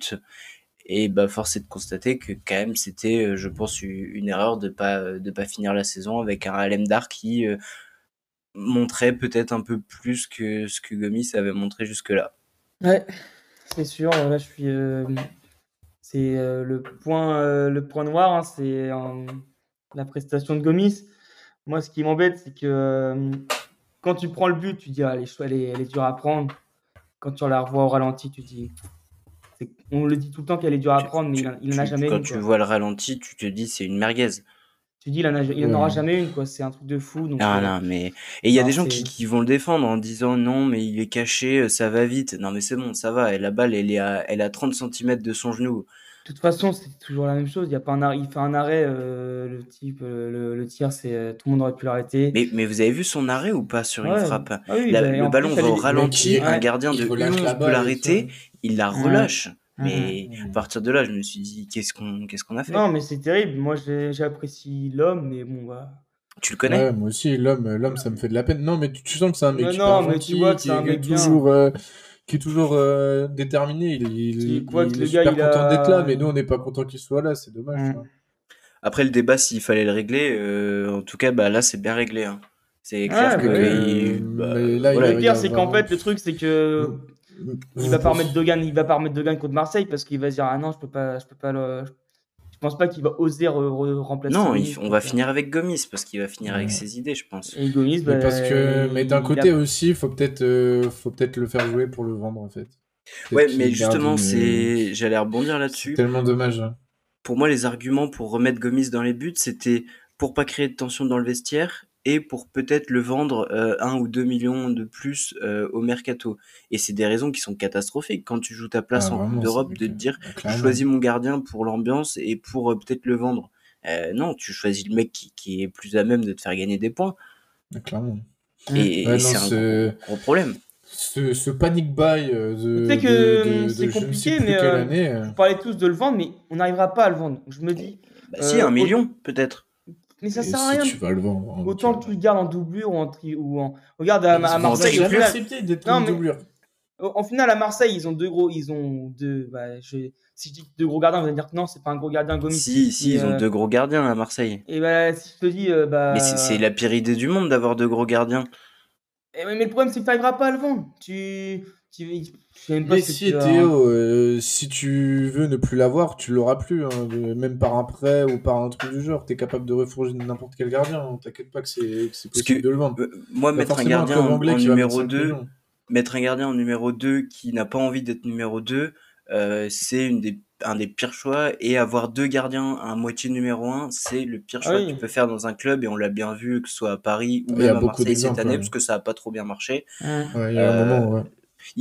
Et bah force est de constater que quand même c'était, euh, je pense, une erreur de pas de pas finir la saison avec un Alemdar qui euh, montrait peut-être un peu plus que ce que Gomis avait montré jusque là. Ouais, c'est sûr. Là, je suis, c'est le point, le point noir, hein, c'est la prestation de Gomis. Moi, ce qui m'embête, c'est que euh, quand tu prends le but, tu dis, ah, elle, est, elle, est, elle est dure à prendre. Quand tu la revois au ralenti, tu dis, on le dit tout le temps qu'elle est dure à prendre, mais il n'en a jamais quand une. Quand tu vois le ralenti, tu te dis, c'est une merguez. Tu dis, il n'en aura jamais une, quoi. C'est un truc de fou. Donc, ah, non, mais. Et il y a des gens qui, qui, vont le défendre en disant, non, mais il est caché, ça va vite. Non, mais c'est bon, ça va. Et la balle, elle est à, elle a 30 cm de son genou. De toute façon, c'est toujours la même chose. Il y a pas un arrêt, il fait un arrêt, euh, le type, euh, le, tir, c'est euh, tout le monde aurait pu l'arrêter. Mais, mais vous avez vu son arrêt ou pas sur une frappe ah bah, Le ballon va au ralenti, un gardien de 11 peut l'arrêter, il la relâche. Mais à partir de là, je me suis dit, qu'est-ce qu'on qu'est-ce qu'on a fait? Non, mais c'est terrible. Moi, j'apprécie l'homme, mais bon, bah. Tu le connais? Moi aussi, l'homme, l'homme, ça me fait de la peine. Non, mais tu, sens que c'est un mec. non, mais tu vois que c'est un mec toujours qui est toujours euh, déterminé. Il, il, il, il est super content d'être là, mais nous, on n'est pas content qu'il soit là. C'est dommage. Mm. Après, le débat, s'il fallait le régler, euh, en tout cas, bah, là, c'est bien réglé. Hein. C'est clair que. Bah, le pire, c'est qu'en fait, le truc, c'est que. Il va pas remettre Dogan, il va pas remettre Dogan contre Marseille parce qu'il va se dire ah non je peux pas je peux pas le, je pense pas qu'il va oser remplacer. Non, on va finir avec Gomis parce qu'il va finir avec ses idées, je pense. Et Gomis, mais parce bah, que, mais d'un côté aussi, faut peut-être, euh, faut peut-être le faire jouer pour le vendre en fait. Ouais, mais justement, c'est, j'allais rebondir là-dessus. Tellement dommage. Hein. Pour moi, les arguments pour remettre Gomis dans les buts, c'était pour pas créer de tension dans le vestiaire et pour peut-être le vendre euh, un ou deux millions de plus euh, au mercato. Et c'est des raisons qui sont catastrophiques quand tu joues ta place ah, en Coupe d'Europe de te dire je choisis mon gardien pour l'ambiance et pour euh, peut-être le vendre. non, tu choisis le mec qui, qui, est plus à même de te faire gagner des points. Ah, clairement. Et, c'est un gros, problème. Ce, ce panic buy de. Tu que c'est compliqué, mais année, vous parlez tous de le vendre, mais on n'arrivera pas à le vendre. Je me dis. Bah, si, un million, peut-être. Mais ça sert à rien. Tu vas le vendre, Autant que tu le gardes en doublure ou en tri ou en. Regarde à, à Marseille. J'ai accepté d'être en doublure. En finale à Marseille, ils ont deux gros, ils ont deux. Bah, je... Si je dis deux gros gardiens, vous allez dire que non, c'est pas un gros gardien Gomis. Si, si, ils ont euh, deux gros gardiens à Marseille. Et bah, si je te dis, euh, bah. Mais c'est la pire idée du monde d'avoir deux gros gardiens. Eh mais le problème, c'est que tu n'arriveras pas à le vendre. Tu. tu... même pas mais si, Théo, euh, si tu veux ne plus l'avoir, tu l'auras plus. Hein, même par un prêt ou par un truc du genre. Tu es capable de refourger n'importe quel gardien. Hein. T'inquiète pas que c'est possible de le vendre. Euh, moi, mettre un gardien en, numéro 2, mettre un gardien en numéro 2 qui n'a pas envie d'être numéro 2, euh, c'est une des un des pires choix et avoir deux gardiens à moitié numéro 1 c'est le pire choix que tu peux faire dans un club et on l'a bien vu que ce soit à Paris ou même à Marseille cette année parce que ça a pas trop bien marché il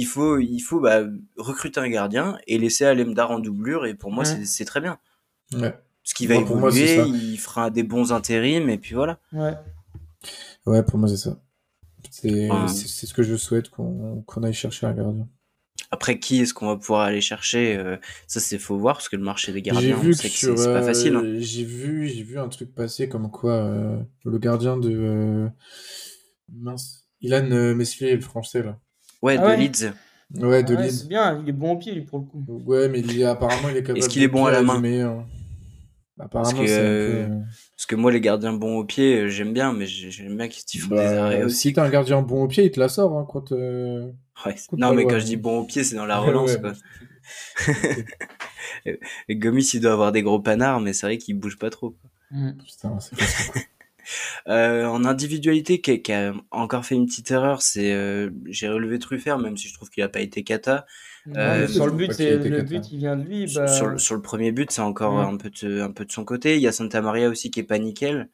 faut il faut bah, recruter un gardien et laisser Alemdar en doublure et pour moi c'est très bien. Parce qu'il va évoluer il fera des bons intérims et puis voilà. Ouais. Ouais pour moi c'est ça. C'est ce que je souhaite qu'on aille chercher un gardien. Après, qui est-ce qu'on va pouvoir aller chercher euh, Ça, c'est faut voir parce que le marché des gardiens, c'est pas facile. Hein. Euh, j'ai vu, j'ai vu un truc passer comme quoi euh, le gardien de mince, Ilan Meslier, le français là. Ouais, ah de Leeds. Ouais, de Leeds. C'est bien, il est bon au pied lui pour le coup. Ouais, mais il est, apparemment il est capable. Est-ce qu'il est bon à la main Apparemment, parce que, parce que moi, les gardiens bons au pied, j'aime bien, mais j'aime bien qu'ils font des bah, arrêts aussi. Si t'as un gardien bon au pied, il te la sort hein, quand. non, mais quand je dis bon au pied, c'est dans la [LAUGHS] relance. quoi. [LAUGHS] et Gomis, il doit avoir des gros panards, mais c'est vrai qu'il bouge pas trop. Mm. Putain, c'est euh, en individualité, qui a, encore fait une petite erreur, c'est euh, j'ai relevé Truffert, même si je trouve qu'il a pas été cata. Euh, sur le but, c'est le but, il vient de lui. Bah... Sur, sur, le premier but, c'est encore un peu de, un peu de son côté. Il y a Santa Maria aussi qui est pas nickel.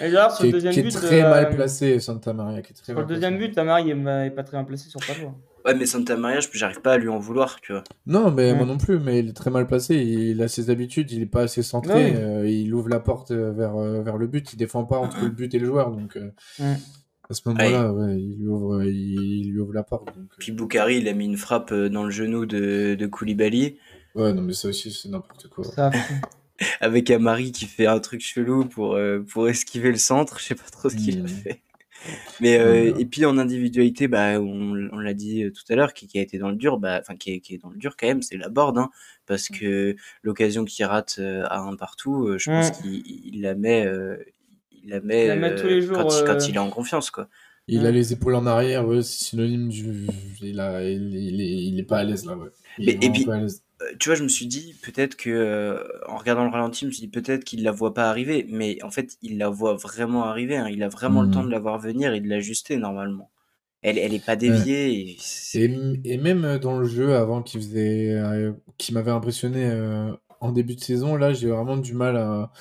Et là, sur le deuxième qui but, est très mal placé, Santa Maria. Qui est très sur le deuxième but, Santa Maria est pas très bien placé sur Palois. Ouais, mais Santa Maria, j'arrive pas à lui en vouloir, tu vois. Non, mais moi non plus, mais il est très mal placé. Il a ses habitudes, il est pas assez centré. Euh, il ouvre la porte euh, vers, vers le but, il défend pas entre le but et le joueur. Donc, à ce moment-là, ouais. il, lui ouvre, il, lui ouvre la porte. Donc, Puis Boukari, il a mis une frappe dans le genou de, de Koulibaly. Ouais, non, mais ça aussi, c'est n'importe quoi. Ça, [LAUGHS] avec Amari qui fait un truc chelou pour, euh, pour esquiver le centre. Je sais pas trop ce qu'il a mmh. fait. Mais euh, et puis en individualité, bah on, on l'a dit euh, tout à l'heure, qui, qui, a été dans le dur, bah enfin qui est, qui est dans le dur quand même, c'est la board, hein, parce que l'occasion qu'il rate à un partout, je pense mmh. qu'il la met, il la met, tous les jours, quand, quand, il est en confiance quoi. Il a les épaules en arrière, ouais, c'est synonyme du, il, a, il, il, est, il est pas à l'aise là, ouais. Mais, et puis, euh, tu vois, je me suis dit peut-être que euh, en regardant le ralenti, je me suis dit peut-être qu'il la voit pas arriver, mais en fait, il la voit vraiment arriver. Hein. Il a vraiment le temps mmh. de la voir venir et de l'ajuster normalement. Elle, elle est pas déviée. Et, même dans le jeu avant, qui faisait, euh, qui m'avait impressionné en début de saison, là, j'ai vraiment du mal à.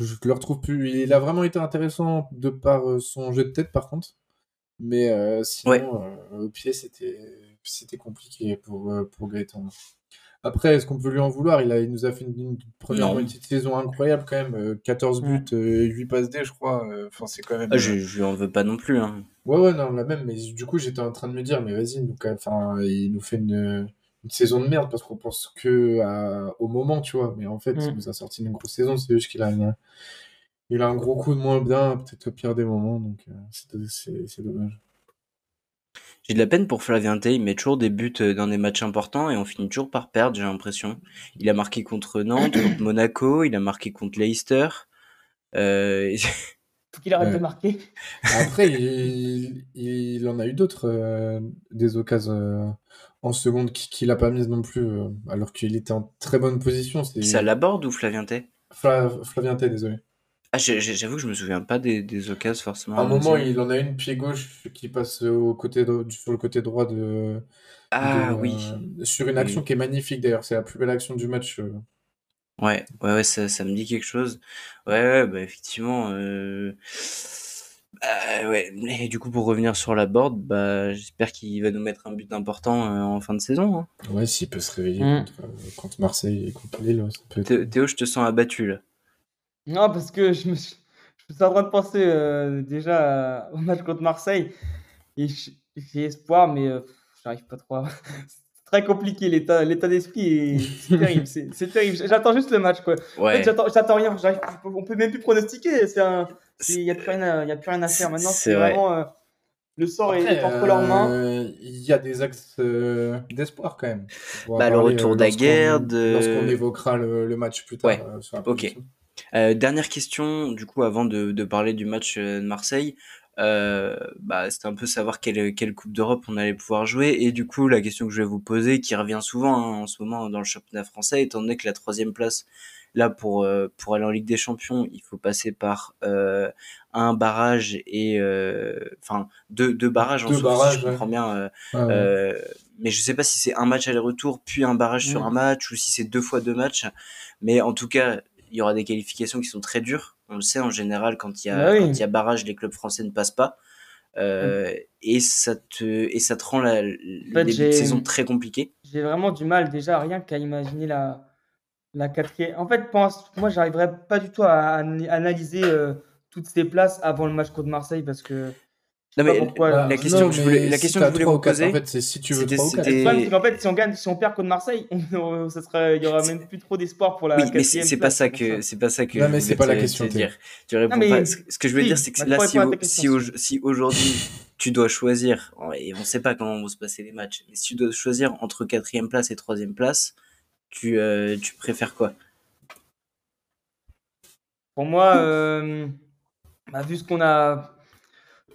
Je le retrouve plus. Il a vraiment été intéressant de par son jeu de tête, par contre. Mais sinon, au pied, c'était c'était compliqué pour, pour Gaëtan. Après, est-ce qu'on peut lui en vouloir? Il, a, il nous a fait une, première moitié de saison incroyable quand même. 14 euh, buts, 8 euh, passes D, je crois. Euh, enfin, c'est quand même. Ah, je, je lui en veux pas non plus. Hein. Ouais, ouais, non, la même. Mais du coup, j'étais en train de me dire, mais vas-y, nous, enfin, il nous fait une, une saison de merde parce qu'on pense que au moment, tu vois. Mais en fait, il nous a sorti une grosse saison. C'est juste qu'il a, il a un gros coup de moins bien, peut-être au pire des moments. Donc, c'est dommage. J'ai de la peine pour Flavien Tay, il met toujours des buts euh, dans des matchs importants et on finit toujours par perdre, j'ai l'impression. Il a marqué contre Nantes, contre [CLEARS THROAT] Monaco, il a marqué contre Leicester. Euh... [LAUGHS] Faut qu'il arrête de marquer. Après, il, en a eu d'autres, euh, des occasions euh, en seconde qu'il n'a pas mises non plus, alors qu'il était en très bonne position. C'est à Laborde ou Flavien Tay Flavien Tay, désolé. Ah, j'avoue que je me souviens pas des, des occasions forcément. À un moment, il en a une pied gauche qui passe au côté sur le côté droit de. Ah oui. Euh, sur une action qui est magnifique d'ailleurs, c'est la plus belle action du match. Euh. Ouais, ouais, ouais, ça, ça me dit quelque chose. Ouais, ouais, bah effectivement. Euh... Bah, ouais, et du coup, pour revenir sur la board, bah, j'espère qu'il va nous mettre un but important euh, en fin de saison. Hein. Ouais, s'il peut se réveiller mm. contre, contre, Marseille et contre Lille. Théo, je te sens abattu là. Non, parce que je me suis, je suis en train de penser euh, déjà au match contre Marseille. Et j'ai espoir, mais euh, j'arrive pas trop. [LAUGHS] C'est très compliqué l'état, l'état d'esprit. C'est terrible. C'est, terrible. J'attends juste le match, quoi. En fait, j'attends, j'attends rien. J'arrive, on peut même plus pronostiquer. C'est un, il y a plus rien, y a plus rien à faire maintenant. C'est, vraiment. Euh, le sort est entre leurs mains. Il y a des axes d'espoir quand même. Bah, le retour d'Aguerd. Lorsqu'on évoquera le, match plus tard. Ouais. ok. Euh, dernière question, du coup, avant de, de parler du match euh, de Marseille. bah, c'était un peu savoir quelle, quelle Coupe d'Europe on allait pouvoir jouer. Et du coup, la question que je vais vous poser, qui revient souvent hein, en ce moment dans le championnat français, étant donné que la troisième place Là, pour, euh, pour aller en Ligue des Champions, il faut passer par euh, un barrage et euh, enfin deux, deux barrages en deux barrages, si je comprends bien. mais je sais pas si c'est un match aller-retour puis un barrage sur un match ou si c'est deux fois deux matchs. Mais en tout cas, il y aura des qualifications qui sont très dures. On le sait en général quand il y a bah il y a barrage, les clubs français ne passent pas. Euh, et ça te et ça te rend la, le début de saison très compliqué. J'ai vraiment du mal déjà rien qu'à imaginer la la quatrième. En fait, pense, moi, j'arriverais pas du tout à, analyser euh, toutes ces places avant le match contre Marseille parce que. Non, mais la, question que je voulais, la question que je voulais vous poser, en fait, c'est si tu veux 3 ou 4. En fait, si on gagne, si on perd contre Marseille, [LAUGHS] on, ça serait, il y aura même plus trop d'espoir pour la oui, mais c'est pas ça que, c'est pas ça que. Non, mais c'est pas la question. Dire. Tu réponds pas. Ce que je veux dire, c'est que là, si, si aujourd'hui tu dois choisir, et on sait pas comment vont se passer les matchs, mais si tu dois choisir entre quatrième place et troisième place, tu, euh, tu préfères quoi? Pour moi, euh, bah, vu ce qu'on a,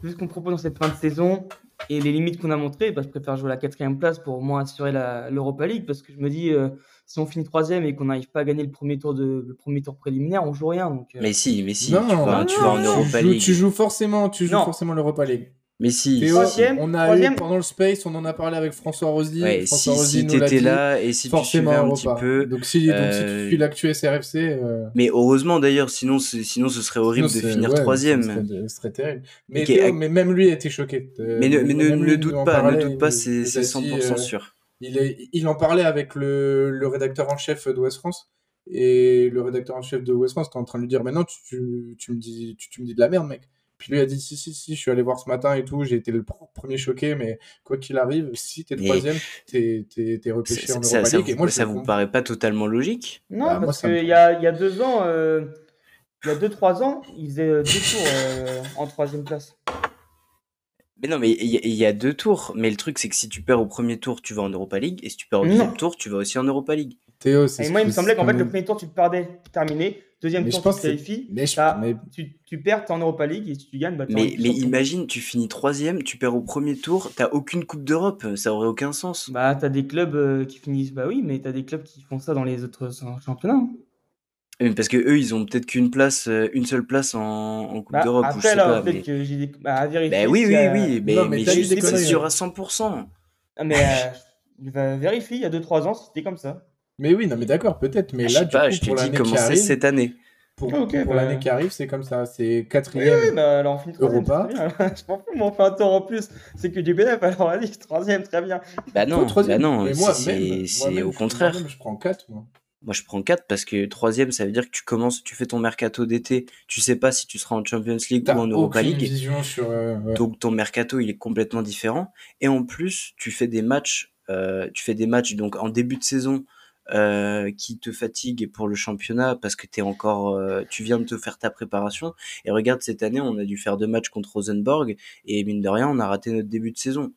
vu ce qu'on propose dans cette fin de saison et les limites qu'on a montrées, bah, je préfère jouer à la quatrième place pour au moins assurer l'Europa League parce que je me dis, euh, si on finit troisième et qu'on n'arrive pas à gagner le premier tour de le premier tour préliminaire, on joue rien. Donc, Mais si, mais si, tu, vas, tu vas en Europa League. Tu joues forcément, tu joues forcément l'Europa League. Mais si, on a eu pendant le space, on en a parlé avec François Rosy. Ouais, François si, Rosy si t'étais là et si tu suivais un petit peu. Donc si, donc, si tu euh, suis l'actu SRFC. Euh... Mais heureusement d'ailleurs, sinon, sinon ce serait horrible de finir troisième. Ce serait, terrible. Mais, Théo, mais, même lui a été choqué. Euh, mais ne, mais ne, ne doute pas, ne doute pas, c'est 100% euh, sûr. Il, est, il en parlait avec le, le rédacteur en chef d'Ouest France. Et le rédacteur en chef de Ouest France était en train de lui dire, mais non, tu, tu, me dis, tu, tu me dis de la merde, mec. Puis lui a dit si, si, si, je suis allé voir ce matin et tout, j'ai été le premier choqué, mais quoi qu'il arrive, si t'es troisième, t'es, t'es, repêché en Europa League. Ça, et moi, ça vous paraît pas totalement logique? Non, bah, parce qu'il y a, y a deux ans, euh, il y a deux, trois ans, ils faisaient deux tours euh, en troisième place. Mais non, mais il y, a deux tours. Mais le truc, c'est que si tu perds au premier tour, tu vas en Europa League. Et si tu perds au deuxième tour, tu vas aussi en Europa League. Théo, c'est Et moi, il me semblait qu'en fait, le premier tour, tu te perdais, terminé. Deuxième tour, tu te qualifies. Mais, tu, tu, perds, es en Europa League et si tu gagnes, bah, Mais, mais imagine, tu finis troisième, tu perds au premier tour, t'as aucune Coupe d'Europe, ça aurait aucun sens. Bah, t'as des clubs euh, qui finissent, bah oui, mais t'as des clubs qui font ça dans les autres championnats. Hein. Parce que eux, ils ont peut-être qu'une place, euh, une seule place en, en Coupe bah, d'Europe. Après, là, peut-être que j'ai des. Bah, à vérifier. Bah, oui, oui, oui, mais, mais, c'est sûr à 100%. Ah, mais euh, [LAUGHS] vérifier, il y a 2-3 ans, c'était comme ça. Mais oui, non, mais d'accord, peut-être. Mais là, du pas, coup, je te dis comment c'est cette année. Pour, pour bah l'année qui arrive, c'est comme ça. C'est quatrième. Oui, oui, bah, alors on finit Europa. [LAUGHS] je m'en fous, mais on fait un tour en plus. C'est que du BNF, alors vas-y, troisième, très bien. Bah non, bah non c'est au contraire. je prends 4, moi. Moi, je prends 4 parce que troisième, ça veut dire que tu commences, tu fais ton mercato d'été, tu sais pas si tu seras en Champions League ou en Europa League. Sur, euh, Donc ton mercato, il est complètement différent. Et en plus, tu fais des matchs, euh, tu fais des matchs donc en début de saison euh, qui te fatigue pour le championnat parce que es encore, euh, tu viens de te faire ta préparation. Et regarde cette année, on a dû faire deux matchs contre Rosenborg et mine de rien, on a raté notre début de saison.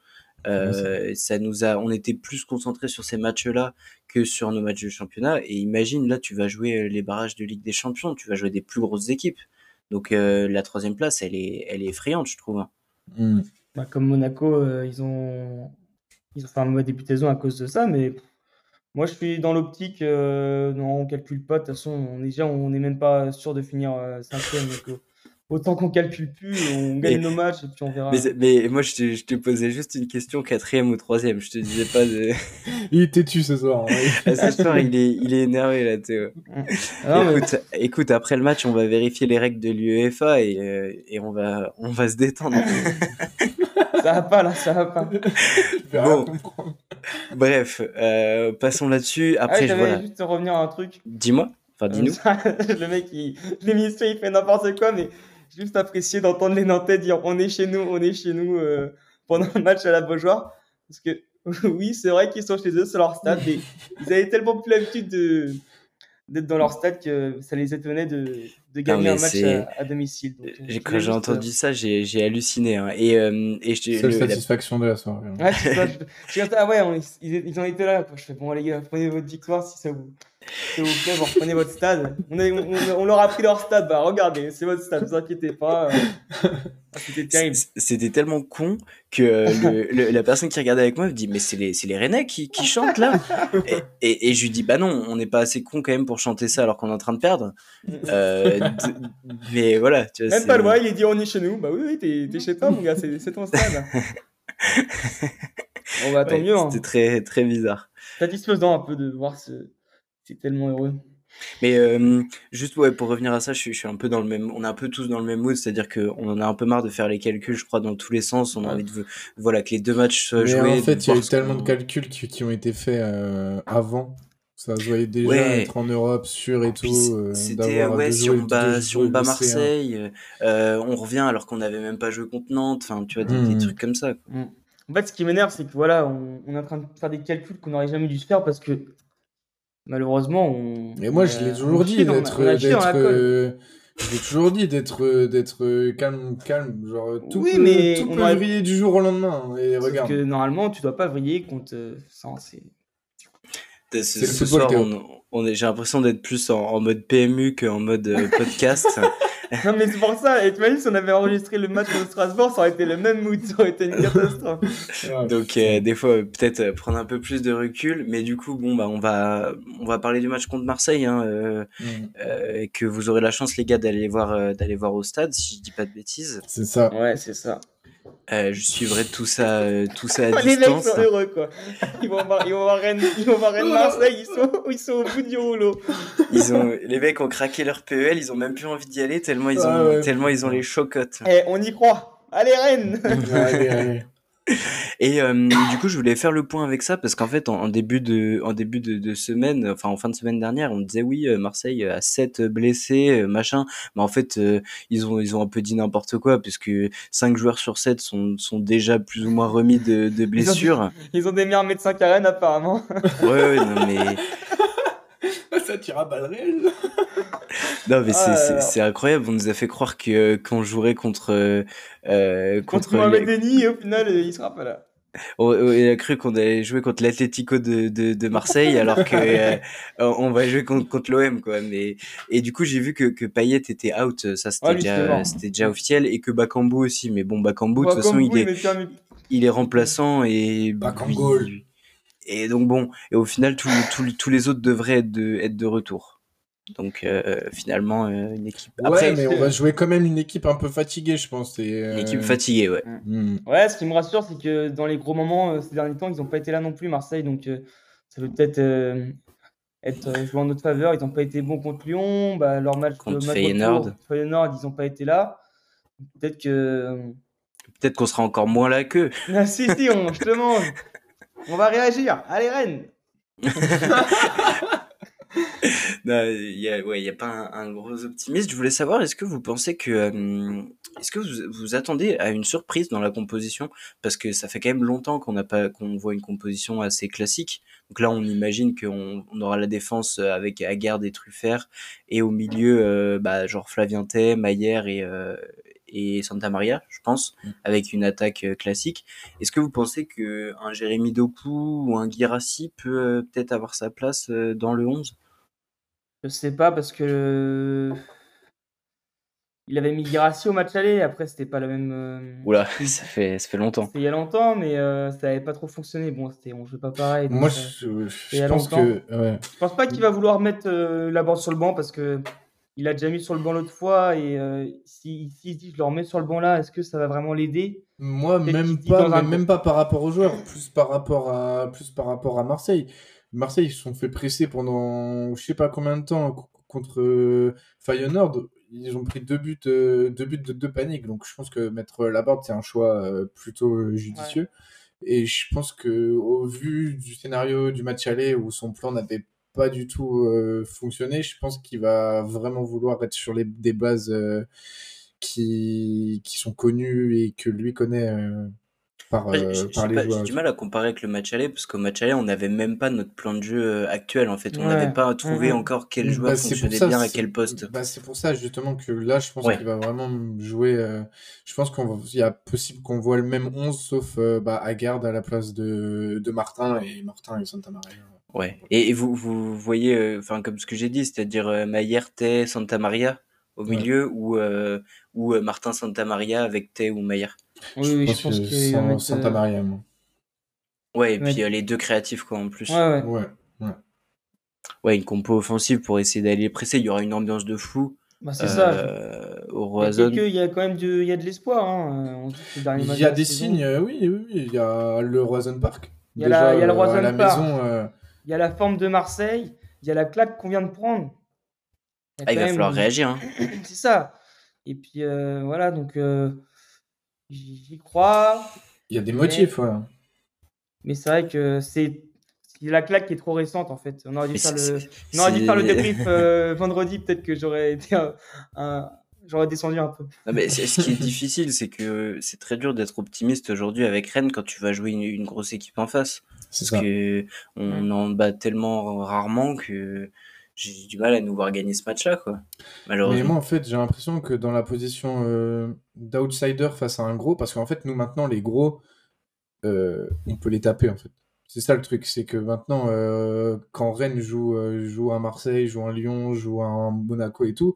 Euh, ça nous a, on était plus concentré sur ces matchs-là que sur nos matchs de championnat. Et imagine, là, tu vas jouer les barrages de Ligue des Champions, tu vas jouer des plus grosses équipes. Donc la troisième place, elle est, elle est effrayante, je trouve. Hein. Mmh. Bah, comme Monaco, ils ont, ils ont fait un mauvais début de saison à cause de ça, mais moi, je suis dans l'optique, euh, non, on calcule pas. De toute façon, on, déjà, on n'est même pas sûr de finir euh, cinquième. donc, euh, autant qu'on calcule plus, on gagne nos matchs et puis on verra. Mais, moi, je te, je te, posais juste une question, quatrième ou troisième. Je te disais pas de. [LAUGHS] il était têtu ce soir. Hein. ce soir, il est, il est énervé là, Théo. [LAUGHS] Ah, écoute, écoute, après le match, on va vérifier les règles de l'UEFA et, euh, et on va, on va se détendre. [LAUGHS] ça va pas là, ça va pas. bon. [LAUGHS] Bref, euh, passons là-dessus. Ah Après, ah, je voilà. juste revenir à un truc. Dis-moi. Enfin, [LAUGHS] dis-nous. le mec, il... l'émission, il fait n'importe quoi, mais juste apprécié d'entendre les Nantais dire on est chez nous, on est chez nous euh, pendant le match à la Beaujoire. Parce que [LAUGHS] oui, c'est vrai qu'ils sont chez eux, c'est leur stade. mais ils avaient tellement plus l'habitude de d'être dans leur stade que ça les étonnait de, de gagner un match à, domicile. Donc, euh, quand j'ai entendu ça, j'ai, j'ai halluciné. Hein. Et, euh, et c'est la satisfaction de la soirée. Hein. Ouais, ça, je, ah ouais, ils, ils, ont été là. Quoi. Je fais bon les gars, prenez votre victoire si ça vous S'il vous plaît, vous reprenez votre stade. On, on, leur a pris leur stade. Bah, regardez, c'est votre stade, ne vous inquiétez pas. Ah, c'était terrible. C'était tellement con que le, la personne qui regardait avec moi me dit Mais c'est les, les Rennais qui, qui chantent là et, et, je lui dis Bah non, on n'est pas assez con quand même pour chanter ça alors qu'on est en train de perdre. Euh, mais voilà. Tu vois, même pas loin, il est dit On est chez nous. Bah oui, oui, t'es chez toi, mon gars, c'est ton stade. [LAUGHS] on va tant mieux. Hein. C'était très, très bizarre. Satisfaisant un peu de voir ce c'est tellement heureux. Mais juste ouais, pour revenir à ça, je suis, je suis, un peu dans le même, on est un peu tous dans le même mood, c'est-à-dire qu'on en a un peu marre de faire les calculs, je crois, dans tous les sens. On a envie de, voilà, que les deux matchs soient joués. En fait, il y a eu tellement de calculs qui, qui ont été faits euh, avant. Ça se voyait déjà être en Europe sûr et tout. Euh, c'était ouais, si on bat, si on bat Marseille, euh, on revient alors qu'on n'avait même pas joué contre Nantes. Enfin, tu vois, des, des mmh. trucs comme ça. Mmh. En fait, ce qui m'énerve, c'est que voilà, on, on, est en train de faire des calculs qu'on n'aurait jamais dû se faire parce que malheureusement, on. Et moi, je l'ai toujours dit d'être. Euh, j'ai toujours dit d'être d'être calme calme genre tout oui, peut, mais tout peut vriller du jour au lendemain hein, et regarde que normalement tu dois pas vriller contre ça c'est ce, soir on, on est j'ai l'impression d'être plus en, en, mode PMU qu'en mode euh, [LAUGHS] podcast non, mais c'est pour ça. Et tu si on avait enregistré le match de Strasbourg, ça aurait été le même mood, ça aurait été une catastrophe. Donc, euh, des fois, peut-être euh, prendre un peu plus de recul. Mais du coup, bon, bah, on va, on va parler du match contre Marseille, hein, euh, mm. euh que vous aurez la chance, les gars, d'aller voir, d'aller voir au stade, si je dis pas de bêtises. C'est ça. Ouais, c'est ça. Euh, je suivrai tout ça, euh, tout ça à [LAUGHS] Les distance. mecs sont heureux, quoi. Ils vont voir, ils vont voir Rennes, ils vont voir Rennes Marseille, ils sont, ils sont au bout du rouleau. Ils ont, les mecs ont craqué leur PEL, ils ont même plus envie d'y aller tellement ils ont, ouais. tellement ils ont les chocottes. Eh, on y croit. Allez Rennes. allez, allez. Et euh, du coup, je voulais faire le point avec ça parce qu'en fait, en, début de, en début de, de, semaine, enfin en fin de semaine dernière, on disait oui, euh, Marseille a 7 blessés, euh, machin. Mais en fait, ils ont, ils ont un peu dit n'importe quoi puisque 5 joueurs sur 7 sont, sont déjà plus ou moins remis de, de blessures. Ils ont, des meilleurs médecins qu'Aren apparemment. ouais, ouais, non mais. Ça tire à balles [LAUGHS] réelles. non mais c'est c'est incroyable. On nous a fait croire que qu'on jouerait contre euh, contre, contre Mohamed les... et au final il sera pas là. On, a cru qu'on allait jouer contre l'Atlético de, de, de, Marseille alors que euh, [LAUGHS] on va jouer contre, contre l'OM quoi. Mais et du coup j'ai vu que que Payet était out, ça c'était déjà c'était déjà officiel et que Bakambu aussi. Mais bon Bakambu de toute façon il est il est remplaçant et Bakambu. Et donc bon et au final tous tous les autres devraient être de être de retour. Donc euh, finalement euh, une équipe. Après, mais on va jouer quand même une équipe un peu fatiguée, je pense. Une équipe euh, fatiguée, ouais. Mm. Ouais, ce qui me rassure, c'est que dans les gros moments ces derniers temps, ils n'ont pas été là non plus, Marseille. Donc ça peut peut-être être joué en notre faveur. Ils n'ont pas été bons contre Lyon. Bah, leur match contre Feyenoord. Feyenoord, ils n'ont pas été là. Peut-être que. Peut-être qu'on sera encore moins là qu'eux. [LAUGHS] Ah, si, si, on, demande. [LAUGHS] On va réagir. Allez, Rennes [LAUGHS] il y a, ouais, a pas un, gros optimiste. Je voulais savoir, est-ce que vous pensez que, euh, est-ce que vous, vous attendez à une surprise dans la composition? Parce que ça fait quand même longtemps qu'on n'a voit une composition assez classique. Donc là, on imagine qu'on on aura la défense avec Aguerd et Truffert, et au milieu, euh, bah, genre Flavien Tay, Maillère et, euh, et Santa Maria, je pense, mm. avec une attaque classique. Est-ce que vous pensez que un Jérémy Doku ou un Girassi peut peut-être avoir sa place dans le 11 je sais pas parce que il avait mis Girassi au match aller. Après, c'était pas la même. Euh, Oula, [LAUGHS] ça fait, ça fait longtemps. il y a longtemps, mais euh, ça avait pas trop fonctionné. Bon, c'était, on joue pas pareil. Moi, je, je pense que. Je pense pas qu'il va vouloir mettre euh, la bande sur le banc parce que il a déjà mis sur le banc l'autre fois et si, si, si, je le remets sur le banc là, est-ce que ça va vraiment l'aider? Moi, même pas, même pas par rapport aux joueurs, plus par rapport à, plus par rapport à Marseille. Marseille, ils se sont fait presser pendant je sais pas combien de temps contre euh, Feyenoord. Ils ont pris deux buts, euh, deux buts de deux paniques. Donc je pense que mettre Laborde, c'est un choix euh, plutôt judicieux. Et je pense que au vu du scénario du match aller où son plan n'avait pas du tout fonctionné, je pense qu'il va vraiment vouloir être sur les, des bases qui, qui sont connues et que lui connaît euh, j'ai du mal à comparer avec le match aller parce qu'au match aller on n'avait même pas notre plan de jeu euh, actuel en fait. On n'avait pas trouvé encore quel bah, joueur fonctionnait bien à quel poste. bah, c'est pour ça justement que là je pense qu'il va vraiment jouer euh, je pense qu'il y a possible qu'on voit le même 11 sauf bah, Agarde à la place de, de Martin et Martin et Santa Maria Ouais. Et, vous, vous voyez, enfin comme ce que j'ai dit, c'est-à-dire Mayer, Tay, Santa Maria au milieu ou ou Martin Santa Maria avec Tay ou Mayer. Oui, oui, je pense que Santa Maria. Moi. Ouais, et puis les deux créatifs quoi en plus. Ouais, ouais. ouais. Ouais, une compo offensive pour essayer d'aller presser. Il y aura une ambiance de fou. Bah, c'est ça. Euh, au Roison. Il y a quand même de, il y a de l'espoir. Hein. Il y a des signes, euh, oui, oui, oui. Il y a le Roison Park. Il y a, la, il y a le Roison Park. Maison, Il y a la forme de Marseille. Il y a la claque qu'on vient de prendre. Il, ah, il va falloir réagir. Hein. [COUGHS] c'est ça. Et puis euh, voilà, donc j'y crois. Il y a des motifs, ouais. Mais c'est vrai que c'est la claque qui est trop récente en fait. On aurait dû, faire le... On aurait dû faire le débrief euh, vendredi, peut-être que j'aurais été un, j'aurais descendu un peu. Non, mais ce qui est [LAUGHS] difficile, c'est que c'est très dur d'être optimiste aujourd'hui avec Rennes quand tu vas jouer une, grosse équipe en face. Parce ça. que on en bat tellement rarement que j'ai du mal à nous voir gagner ce match-là, quoi. Malheureusement. Mais moi, en fait, j'ai l'impression que dans la position euh, d'outsider face à un gros, parce qu'en fait, nous maintenant, les gros, euh, on peut les taper, en fait. C'est ça le truc, c'est que maintenant, euh, quand Rennes joue, euh, joue à Marseille, joue à Lyon, joue à Monaco et tout,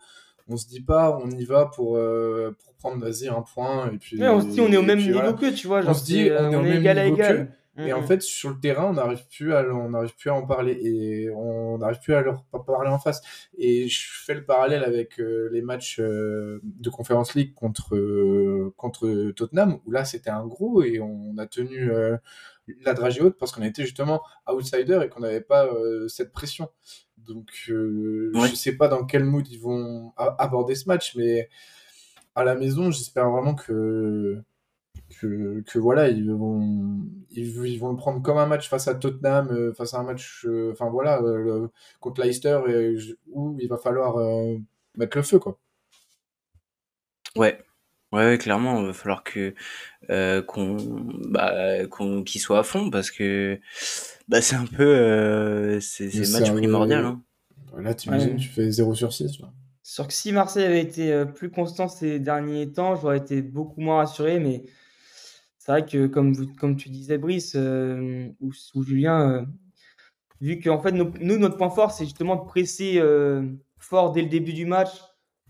on se dit pas, on y va pour, euh, pour prendre, vas-y, un point. Et puis, on se dit, on est au même niveau que, tu vois. on se dit, on, est, au même égal niveau à Et en fait, sur le terrain, on n'arrive plus à, on n'arrive plus à en parler et on n'arrive plus à leur parler en face. Et je fais le parallèle avec les matchs de Conference League contre contre Tottenham où là c'était un gros et on a tenu la dragée haute parce qu'on était justement outsider et qu'on n'avait pas euh, cette pression. Donc, euh, je ne sais pas dans quel mood ils vont aborder ce match, mais à la maison, j'espère vraiment que, que, voilà, ils vont, ils, vont le prendre comme un match face à Tottenham, euh, face à un match, enfin voilà, contre Leicester, où il va falloir mettre le feu, quoi. Ouais, Ouais, clairement, il va falloir que euh, qu'on bah, qu'on qu'il soit à fond parce que bah, c'est un peu euh, c'est c'est match primordial. Hein. Là, tu imagines, tu fais 0 sur 6. Sur que si Marseille avait été euh, plus constant ces derniers temps, j'aurais été beaucoup moins rassuré, mais c'est vrai que comme vous, comme tu disais Brice ou, ou, Julien, vu qu'en fait nous, notre point fort c'est justement de presser fort dès le début du match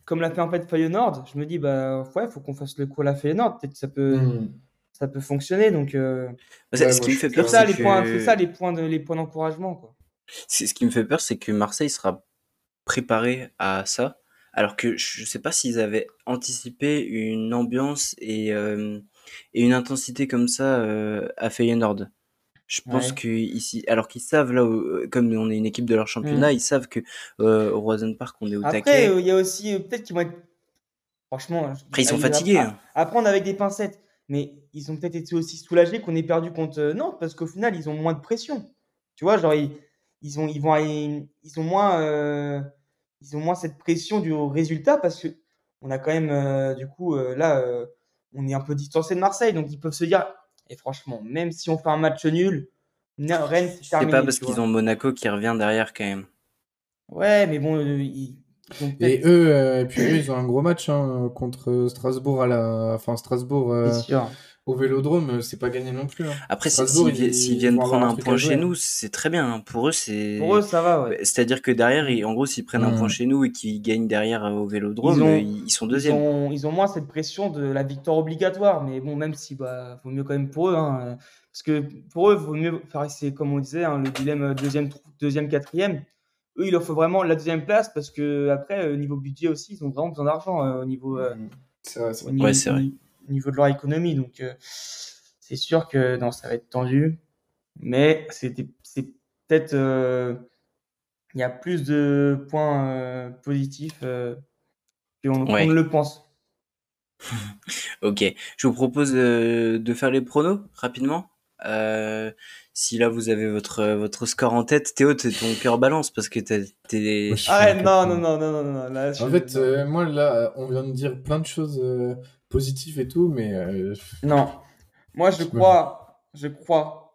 comme l'a fait en fait Feyenoord, je me dis bah ouais, faut qu'on fasse le coup à la Feyenoord, peut-être que ça peut hmm. ça peut fonctionner donc euh, ce qui me fait peur c'est ça les points c'est ça les points de, les points d'encouragement quoi. C'est ce qui me fait peur c'est que Marseille sera préparé à ça alors que je sais pas s'ils avaient anticipé une ambiance et, euh, et une intensité comme ça euh, à Feyenoord. Je pense que ici, alors qu'ils savent là, euh, comme on est une équipe de leur championnat, mmh. ils savent que euh, au Roison Park on est au Après, taquet. Euh, il y a aussi peut-être qu'ils vont être, franchement, Après, ils sont fatigués. À, hein. prendre avec des pincettes, mais ils ont peut-être été aussi soulagés qu'on ait perdu contre Nantes parce qu'au final ils ont moins de pression. Tu vois, genre ils, ils ont ils vont ils ont moins ils ont moins cette pression du résultat parce que on a quand même du coup là on est un peu distancé de Marseille donc ils peuvent se dire et franchement, même si on fait un match nul, Rennes, c'est terminé. C'est pas parce qu'ils ont Monaco qui revient derrière quand même. Ouais, mais bon, euh, ils, et eux, euh, et puis eux, ils ont un gros match hein, contre Strasbourg à la, enfin Strasbourg euh, au Vélodrome, c'est pas gagné non plus. Hein. Après, s'ils viennent prendre un point chez nous, c'est très bien. Hein. Pour eux, c'est. Pour eux, ça va. Ouais. C'est-à-dire que derrière, en gros, s'ils prennent un point chez nous et qu'ils gagnent derrière au Vélodrome, ils, sont deuxièmes. Ils ont, ils ont, moins cette pression de la victoire obligatoire, mais bon, même si bah, vaut mieux quand même pour eux, hein, parce que pour eux, vaut mieux faire, c'est comme on disait, le dilemme deuxième, deuxième, quatrième eux, il leur faut vraiment la deuxième place parce que après, au euh, niveau budget aussi, ils ont vraiment besoin d'argent euh, au niveau, euh, Au niveau, de leur économie. Donc, c'est sûr que non, ça va être tendu, mais c'est peut-être il y a plus de points positifs qu'on ne le pense. [LAUGHS] ok, je vous propose de faire les pronos rapidement. Euh, si là vous avez votre votre score en tête, Théo, ton cœur balance parce que t'es. Ah non, non, non, non, non, non, En fait, euh, moi là, on vient de dire plein de choses euh, positives et tout, mais. Non, moi je crois, je crois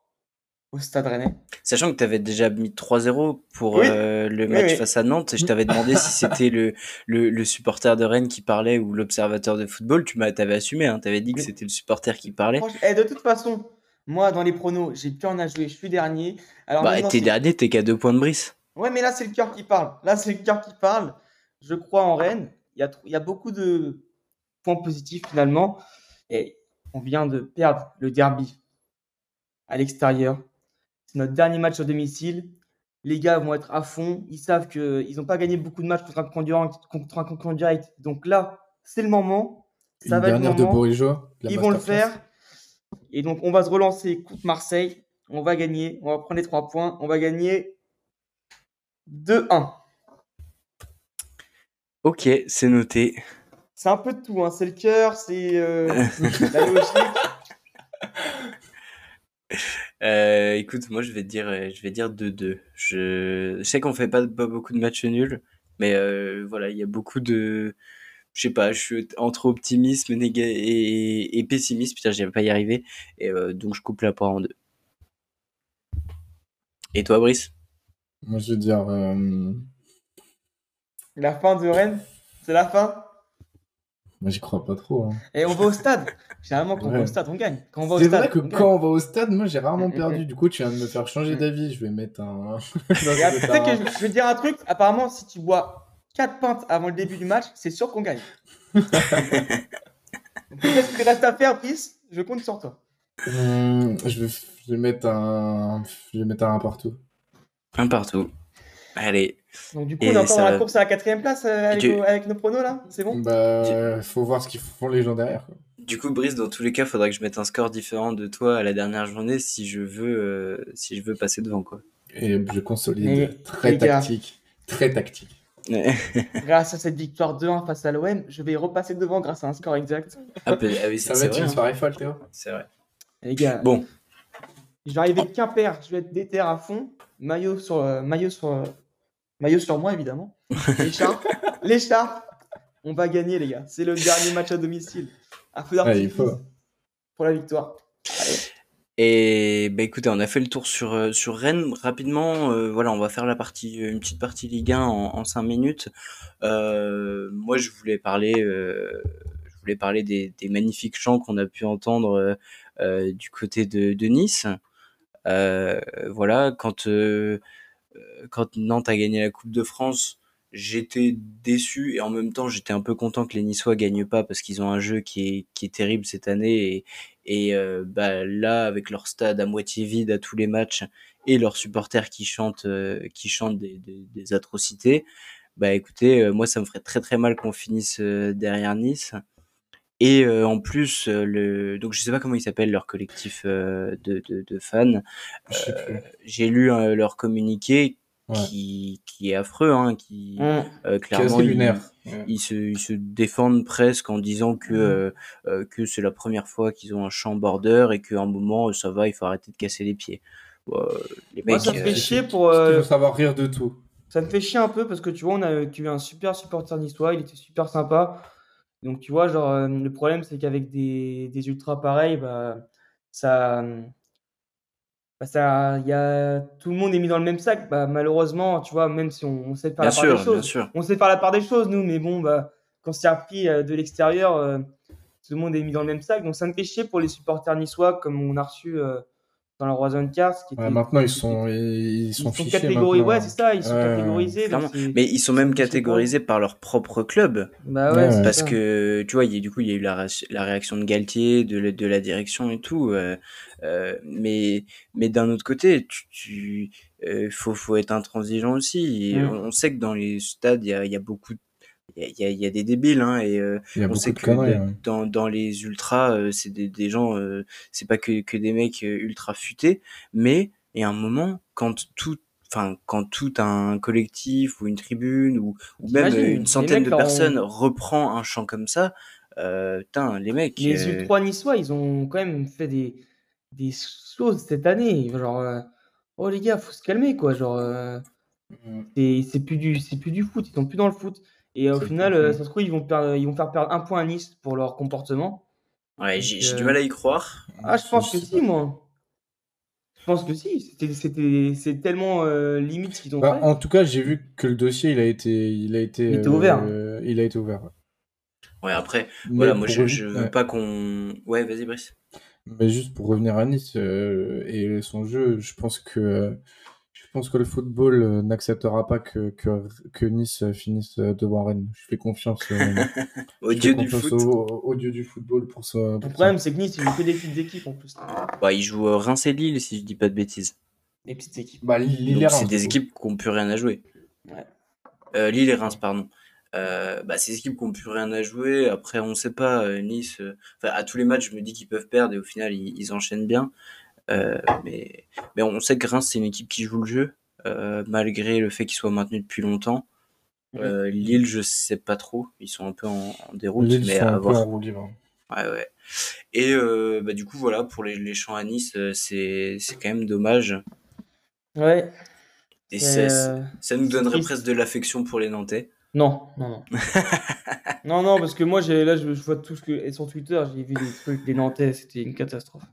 au Stade Rennais. Sachant que tu avais déjà mis 3-0 pour le match face à Nantes, et je t'avais demandé si c'était le, le, le, supporter de Rennes qui parlait ou l'observateur de football, tu m'avais assumé, hein, tu avais dit que c'était le supporter qui parlait. Et eh, de toute façon, Moi, dans les pronos, j'ai plus rien à jouer. Je suis dernier. Alors, bah, t'es dernier, t'es qu'à deux points de Brice. Ouais, mais là, c'est le cœur qui parle. Là, c'est le cœur qui parle. Je crois en Rennes. Il y a, il y a beaucoup de points positifs finalement. Et on vient de perdre le derby à l'extérieur. C'est notre dernier match au domicile. Les gars vont être à fond. Ils savent qu'ils n'ont pas gagné beaucoup de matchs contre un concurrent, contre un concurrent direct. Donc là, c'est le moment. Ça va être le moment. Ils vont le faire. Et donc, on va se relancer contre Marseille. On va gagner. On va prendre les trois points. On va gagner 2-1. Ok, c'est noté. C'est un peu de tout. Hein. C'est le cœur, c'est euh, la logique. [LAUGHS] Euh, écoute, moi je vais dire, euh, je vais dire 2-2. Je... sais qu'on fait pas, beaucoup de matchs nuls, mais voilà, il y a beaucoup de, je sais pas, je suis entre optimisme et, et, pessimisme. Putain, je vais pas y arriver, et donc je coupe la part en deux. Et toi, Brice? Moi, je veux dire. La fin de Rennes? C'est la fin? Moi, j'y crois pas trop. Hein. Et on va au stade. Généralement, quand on va au stade, on gagne. C'est vrai que quand on va au stade, moi, j'ai rarement perdu. Du coup, tu viens de me faire changer d'avis. Je vais mettre un. [LAUGHS] tu sais que je vais te dire un truc. Apparemment, si tu bois 4 pintes avant le début du match, c'est sûr qu'on gagne. [LAUGHS] Qu'est-ce qu'il reste à faire, Brice? Je compte sur toi. Hum, je, vais, je, vais, mettre un... je vais mettre un partout. Un partout. Allez. Donc du coup, on est encore dans la course à la quatrième place euh, avec, nos, pronos là C'est bon Bah, faut voir ce qu'ils font les gens derrière. Du coup, Brice, dans tous les cas, il faudrait que je mette un score différent de toi à la dernière journée si je veux, euh, si je veux passer devant quoi. Et je consolide. très tactique. Très tactique. [LAUGHS] grâce à cette victoire 2-1 face à l'OM, je vais repasser devant grâce à un score exact. Ah, bah, ah oui, ça va être une hein. soirée folle, Théo. C'est vrai. Les gars, bon. Je vais arriver de Quimper, je vais être déter à fond. Maillot sur, euh, maillot sur, Maillot sur moi, évidemment. [LAUGHS] L'écharpe. L'écharpe. On va gagner, les gars. C'est le dernier match à domicile. À feu pour la victoire. Et bah écoutez, on a fait le tour sur euh, sur Rennes rapidement. Euh, voilà, on va faire la partie une petite partie Ligue 1 en, 5 minutes. Euh, moi, je voulais parler je voulais parler des, magnifiques chants qu'on a pu entendre du côté de, de Nice. voilà, quand quand Nantes a gagné la Coupe de France, j'étais déçu et en même temps j'étais un peu content que les Niçois gagnent pas parce qu'ils ont un jeu qui est, qui est terrible cette année et, et euh, bah, là avec leur stade à moitié vide à tous les matchs et leurs supporters qui chantent euh, qui chantent des, atrocités bah écoutez moi ça me ferait très très mal qu'on finisse derrière Nice et en plus le donc je sais pas comment ils s'appellent leur collectif de, de, de, fans j'ai lu leur communiqué qui, qui est affreux, hein, qui mmh. clairement ils, se, ils se défendent presque en disant que mmh. que c'est la première fois qu'ils ont un champ border et qu'à un moment ça va, il faut arrêter de casser les pieds. les mecs, ça me fait chier pour savoir rire de tout. Ça me fait chier un peu parce que tu vois, on a eu un super supporter niçois, il était super sympa. Donc, tu vois, genre, euh, le problème, c'est qu'avec des, des ultras pareils, bah, ça, bah, ça, y a, tout le monde est mis dans le même sac. Bah, malheureusement, tu vois, même si on, sait faire la part des choses, on sait faire la part des choses, nous, mais bon, bah, quand c'est appris euh, de l'extérieur, euh, tout le monde est mis dans le même sac. Donc, ça me fait chier pour les supporters niçois, comme on a reçu dans la Warzone Cars. Qui maintenant, ils sont, ils sont, ils catégorisés. Ouais, c'est ça, ils sont catégorisés. Mais ils sont même catégorisés par leur propre club. Bah ouais, Parce que, tu vois, y a, du coup, il y a eu la, la réaction de Galtier, de, de la direction et tout. Euh, euh, mais mais d'un autre côté, tu, tu euh, faut, faut être intransigeant aussi. Et on sait que dans les stades, il y a, y a beaucoup de il y a, y a, des débiles hein, et euh, on sait que dans, dans les ultras euh, c'est des, des gens euh, c'est pas que, que des mecs ultra futés mais il y a un moment quand tout enfin quand tout un collectif ou une tribune ou, ou même une centaine de personnes reprend un chant comme ça euh, les mecs les ultras niçois ils ont quand même fait des des choses cette année genre oh les gars faut se calmer quoi genre mmh. c'est plus du c'est plus du foot ils sont plus dans le foot et au final, euh, ça se trouve, ils vont, perdre, ils vont faire perdre un point à Nice pour leur comportement. Ouais, j'ai du mal à y croire. Ah, je pense que si, moi. Je pense que si. C'est tellement euh, limite ce qu'ils ont bah, fait. En tout cas, j'ai vu que le dossier, il a été, il a été, il ouvert. Euh, il a été ouvert. Ouais, après, voilà, moi, je, je veux pas qu'on. Ouais, vas-y, Brice. Mais juste pour revenir à Nice et son jeu, je pense que pense que le football euh, n'acceptera pas que, que, que, Nice finisse devant Rennes. Je fais confiance, euh, [LAUGHS] au, dieu du Au, dieu du football pour ça. le problème, c'est que Nice, il joue que des petites équipes en plus. Bah, il joue Reims et Lille, si je dis pas de bêtises. Des petites équipes. Bah, Lille c'est des équipes qui n'ont plus rien à jouer. Ouais. Euh, Lille et Reims, pardon. Euh, bah, ces équipes qui n'ont plus rien à jouer. Après, on ne sait pas. Nice, à tous les matchs, je me dis qu'ils peuvent perdre et au final, ils, ils enchaînent bien. Euh, mais, mais on sait que Reims, c'est une équipe qui joue le jeu, euh, malgré le fait qu'ils soient maintenus depuis longtemps. Euh, Lille, je sais pas trop. Ils sont un peu en, déroute. mais à voir. Ouais, ouais. Et bah, du coup, voilà, pour les, les champs à Nice, c'est quand même dommage. Ouais. Et ça nous donnerait presque de l'affection pour les Nantais. Non, non, non. [LAUGHS] non, non, parce que moi, là, je, vois tout ce que. Et sur Twitter, j'ai vu des trucs des Nantais, c'était une catastrophe.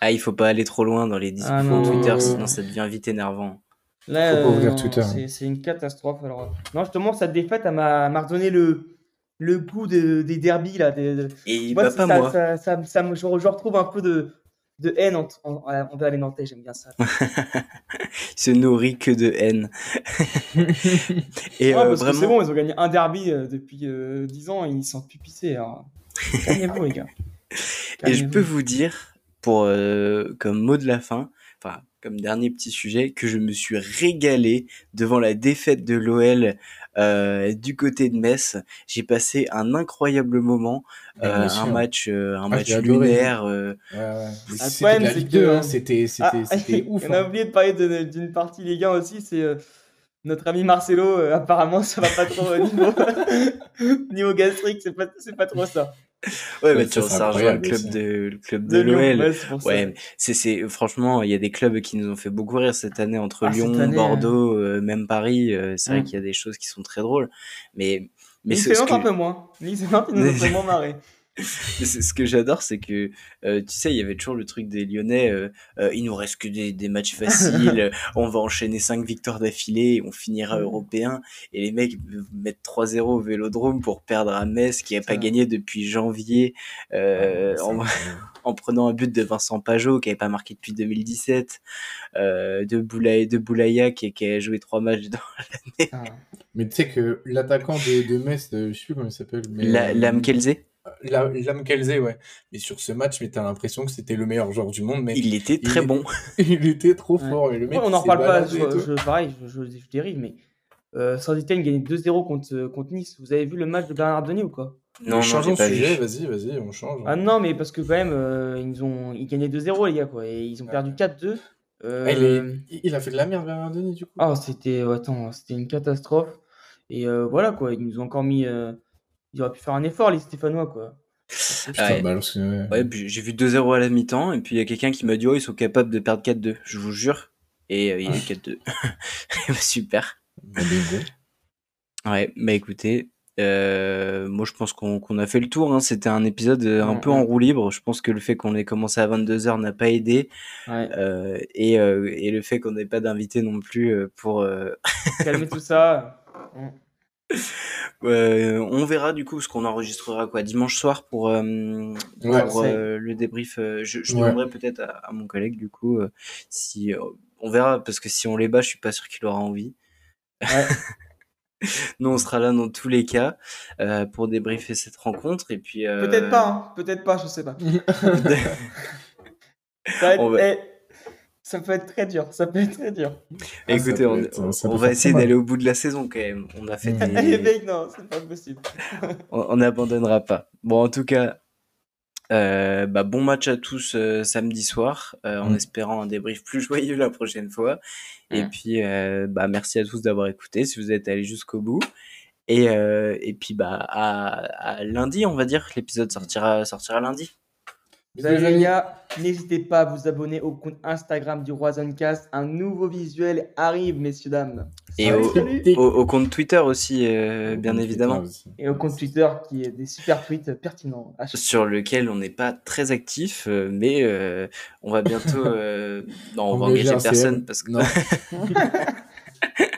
Ah, il faut pas aller trop loin dans les discours ah, Twitter, sinon ça devient vite énervant. Là, euh, c'est une catastrophe. Alors, non, justement, cette défaite, elle m'a redonné le, le goût des derbies. Là, Et moi, pas moi. Ça, ça, ça, je, retrouve un peu de, de haine envers les Nantais, j'aime bien ça. [LAUGHS] il se nourrit que de haine. [LAUGHS] Et euh, vraiment... c'est bon, ils ont gagné un derby euh, depuis 10 ans, ils sont pupissés. Calmez-vous, les gars. Et je peux vous dire pour euh, comme mot de la fin, enfin comme dernier petit sujet, que je me suis régalé devant la défaite de l'OL euh, du côté de Metz. J'ai passé un incroyable moment, euh, un match, euh, un ah, match lunaire. Euh... Ouais, ouais. C'était c'était c'était c'était [LAUGHS] ouf. On a hein. oublié de parler d'une partie les gars aussi, c'est notre ami Marcelo. apparemment, [LAUGHS] ça va pas trop niveau [LAUGHS] niveau gastrique, c'est pas c'est pas trop ça. Ouais, mais tu vois, ça rejoint le club de, le club de, l'OL. Ouais, c'est, c'est, franchement, il y a des clubs qui nous ont fait beaucoup rire cette année entre ah, Lyon, Bordeaux, euh, même Paris. Euh, c'est vrai qu'il y a des choses qui sont très drôles. Mais, mais c'est que... un peu [LAUGHS] moins. Nice il nous a vraiment marré. [LAUGHS] ce que j'adore, c'est que euh, tu sais, il y avait toujours le truc des Lyonnais. Euh, euh, il nous reste que des, des matchs faciles. [LAUGHS] on va enchaîner cinq victoires d'affilée. On finira mmh. européen. Et les mecs mettent 3-0 au Vélodrome pour perdre à Metz, qui a pas gagné depuis janvier, en, [LAUGHS] en, prenant un but de Vincent Pajot, qui avait pas marqué depuis 2017, euh, de Boulaya, de Boulaya qui, qui, a joué trois matchs dans l'année. Ah. Mais tu sais que l'attaquant de, de Metz, je sais plus comment il s'appelle. Mais... La, L'âme ouais. Mais sur ce match, mais t'as l'impression que c'était le meilleur joueur du monde. Mais il était très bon. [LAUGHS] il était trop fort. le mec, on n'en parle pas. Je, pareil, je, je, dérive, mais euh, gagnait 2-0 contre, contre Nice. Vous avez vu le match de Bernard Denis ou quoi? Non, changeons de sujet. Vas-y, vas-y, on change. Ah non, mais parce que quand même, euh, ils ont, ils gagnaient 2-0 les gars quoi, et ils ont perdu 4-2. Euh... Il a fait de la merde Bernard Denis du coup. Ah, c'était, attends, c'était une catastrophe. Et euh, voilà quoi, ils nous ont encore mis il aurait pu faire un effort, les Stéphanois, quoi. ouais. j'ai vu 2-0 à la mi-temps, et puis il y a quelqu'un qui m'a dit, oh, ils sont capables de perdre 4-2, je vous jure. Et euh, il y a 4-2. [LAUGHS] Super. ouais, bah écoutez, euh, moi je pense qu'on a fait le tour. Hein. C'était un épisode euh, un peu en roue libre. Je pense que le fait qu'on ait commencé à 22h n'a pas aidé. Euh, et, et, le fait qu'on n'ait pas d'invité non plus pour... Calmer [LAUGHS] tout ça. [LAUGHS] Euh, on verra du coup ce qu'on enregistrera quoi dimanche soir pour, euh, euh, le débrief. je, demanderai peut-être à, mon collègue du coup si on verra parce que si on les bat, je suis pas sûr qu'il aura envie. [LAUGHS] Nous, on sera là dans tous les cas pour débriefer cette rencontre et puis. Peut-être pas, hein. peut-être pas, je sais pas. [LAUGHS] Ça peut être très dur, ça peut être très dur. Ah, Écoutez, on, va essayer d'aller au bout de la saison quand même. On a fait des... [LAUGHS] non, c'est pas possible. [LAUGHS] on n'abandonnera pas. Bon, en tout cas, euh, bah, bon match à tous euh, samedi soir, euh, en mm. espérant un débrief plus [LAUGHS] joyeux la prochaine fois. Et mm. puis, bah, merci à tous d'avoir écouté, si vous êtes allés jusqu'au bout. Et, et puis, bah, à, à lundi, on va dire, l'épisode sortira, sortira lundi. N'hésitez pas à vous abonner au compte Instagram du Roisoncast. Un nouveau visuel arrive, messieurs, dames. Et au, compte Twitter aussi, euh, bien évidemment. Et au compte Twitter qui est des super tweets pertinents. Sur lequel on n'est pas très actif, euh, mais euh, on va bientôt. [LAUGHS] non, on, va engager personne parce que. [LAUGHS] [LAUGHS]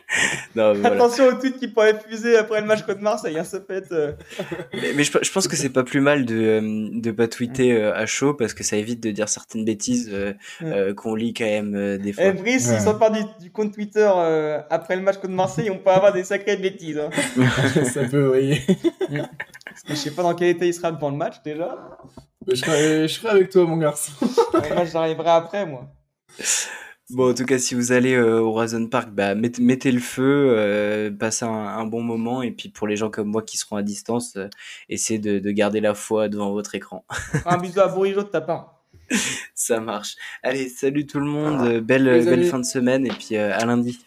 Attention au tweet qui pourrait fuser après le match contre Marseille, hein, ça peut être. Euh. mais, je, pense que c'est pas plus mal de euh, de pas tweeter euh, à chaud parce que ça évite de dire certaines bêtises qu'on lit quand même des fois. Et eh, Brice, ouais. s'en part du, compte Twitter après le match contre Marseille, on peut avoir des sacrées bêtises. Hein. [LAUGHS] ça peut, oui. je sais pas dans quel état il sera devant le match déjà. Je serai, je serai avec toi, mon garçon. moi, j'arriverai après, moi. Bon, en tout cas, si vous allez euh, au Horizon Park, bah, mettez, le feu, euh, passez un, bon moment. Et puis pour les gens comme moi qui seront à distance, euh, essayez de, garder la foi devant votre écran. [LAUGHS] un bisou à de ta part. Ça marche. Allez, salut tout le monde. Belle, belle fin de semaine et puis à lundi.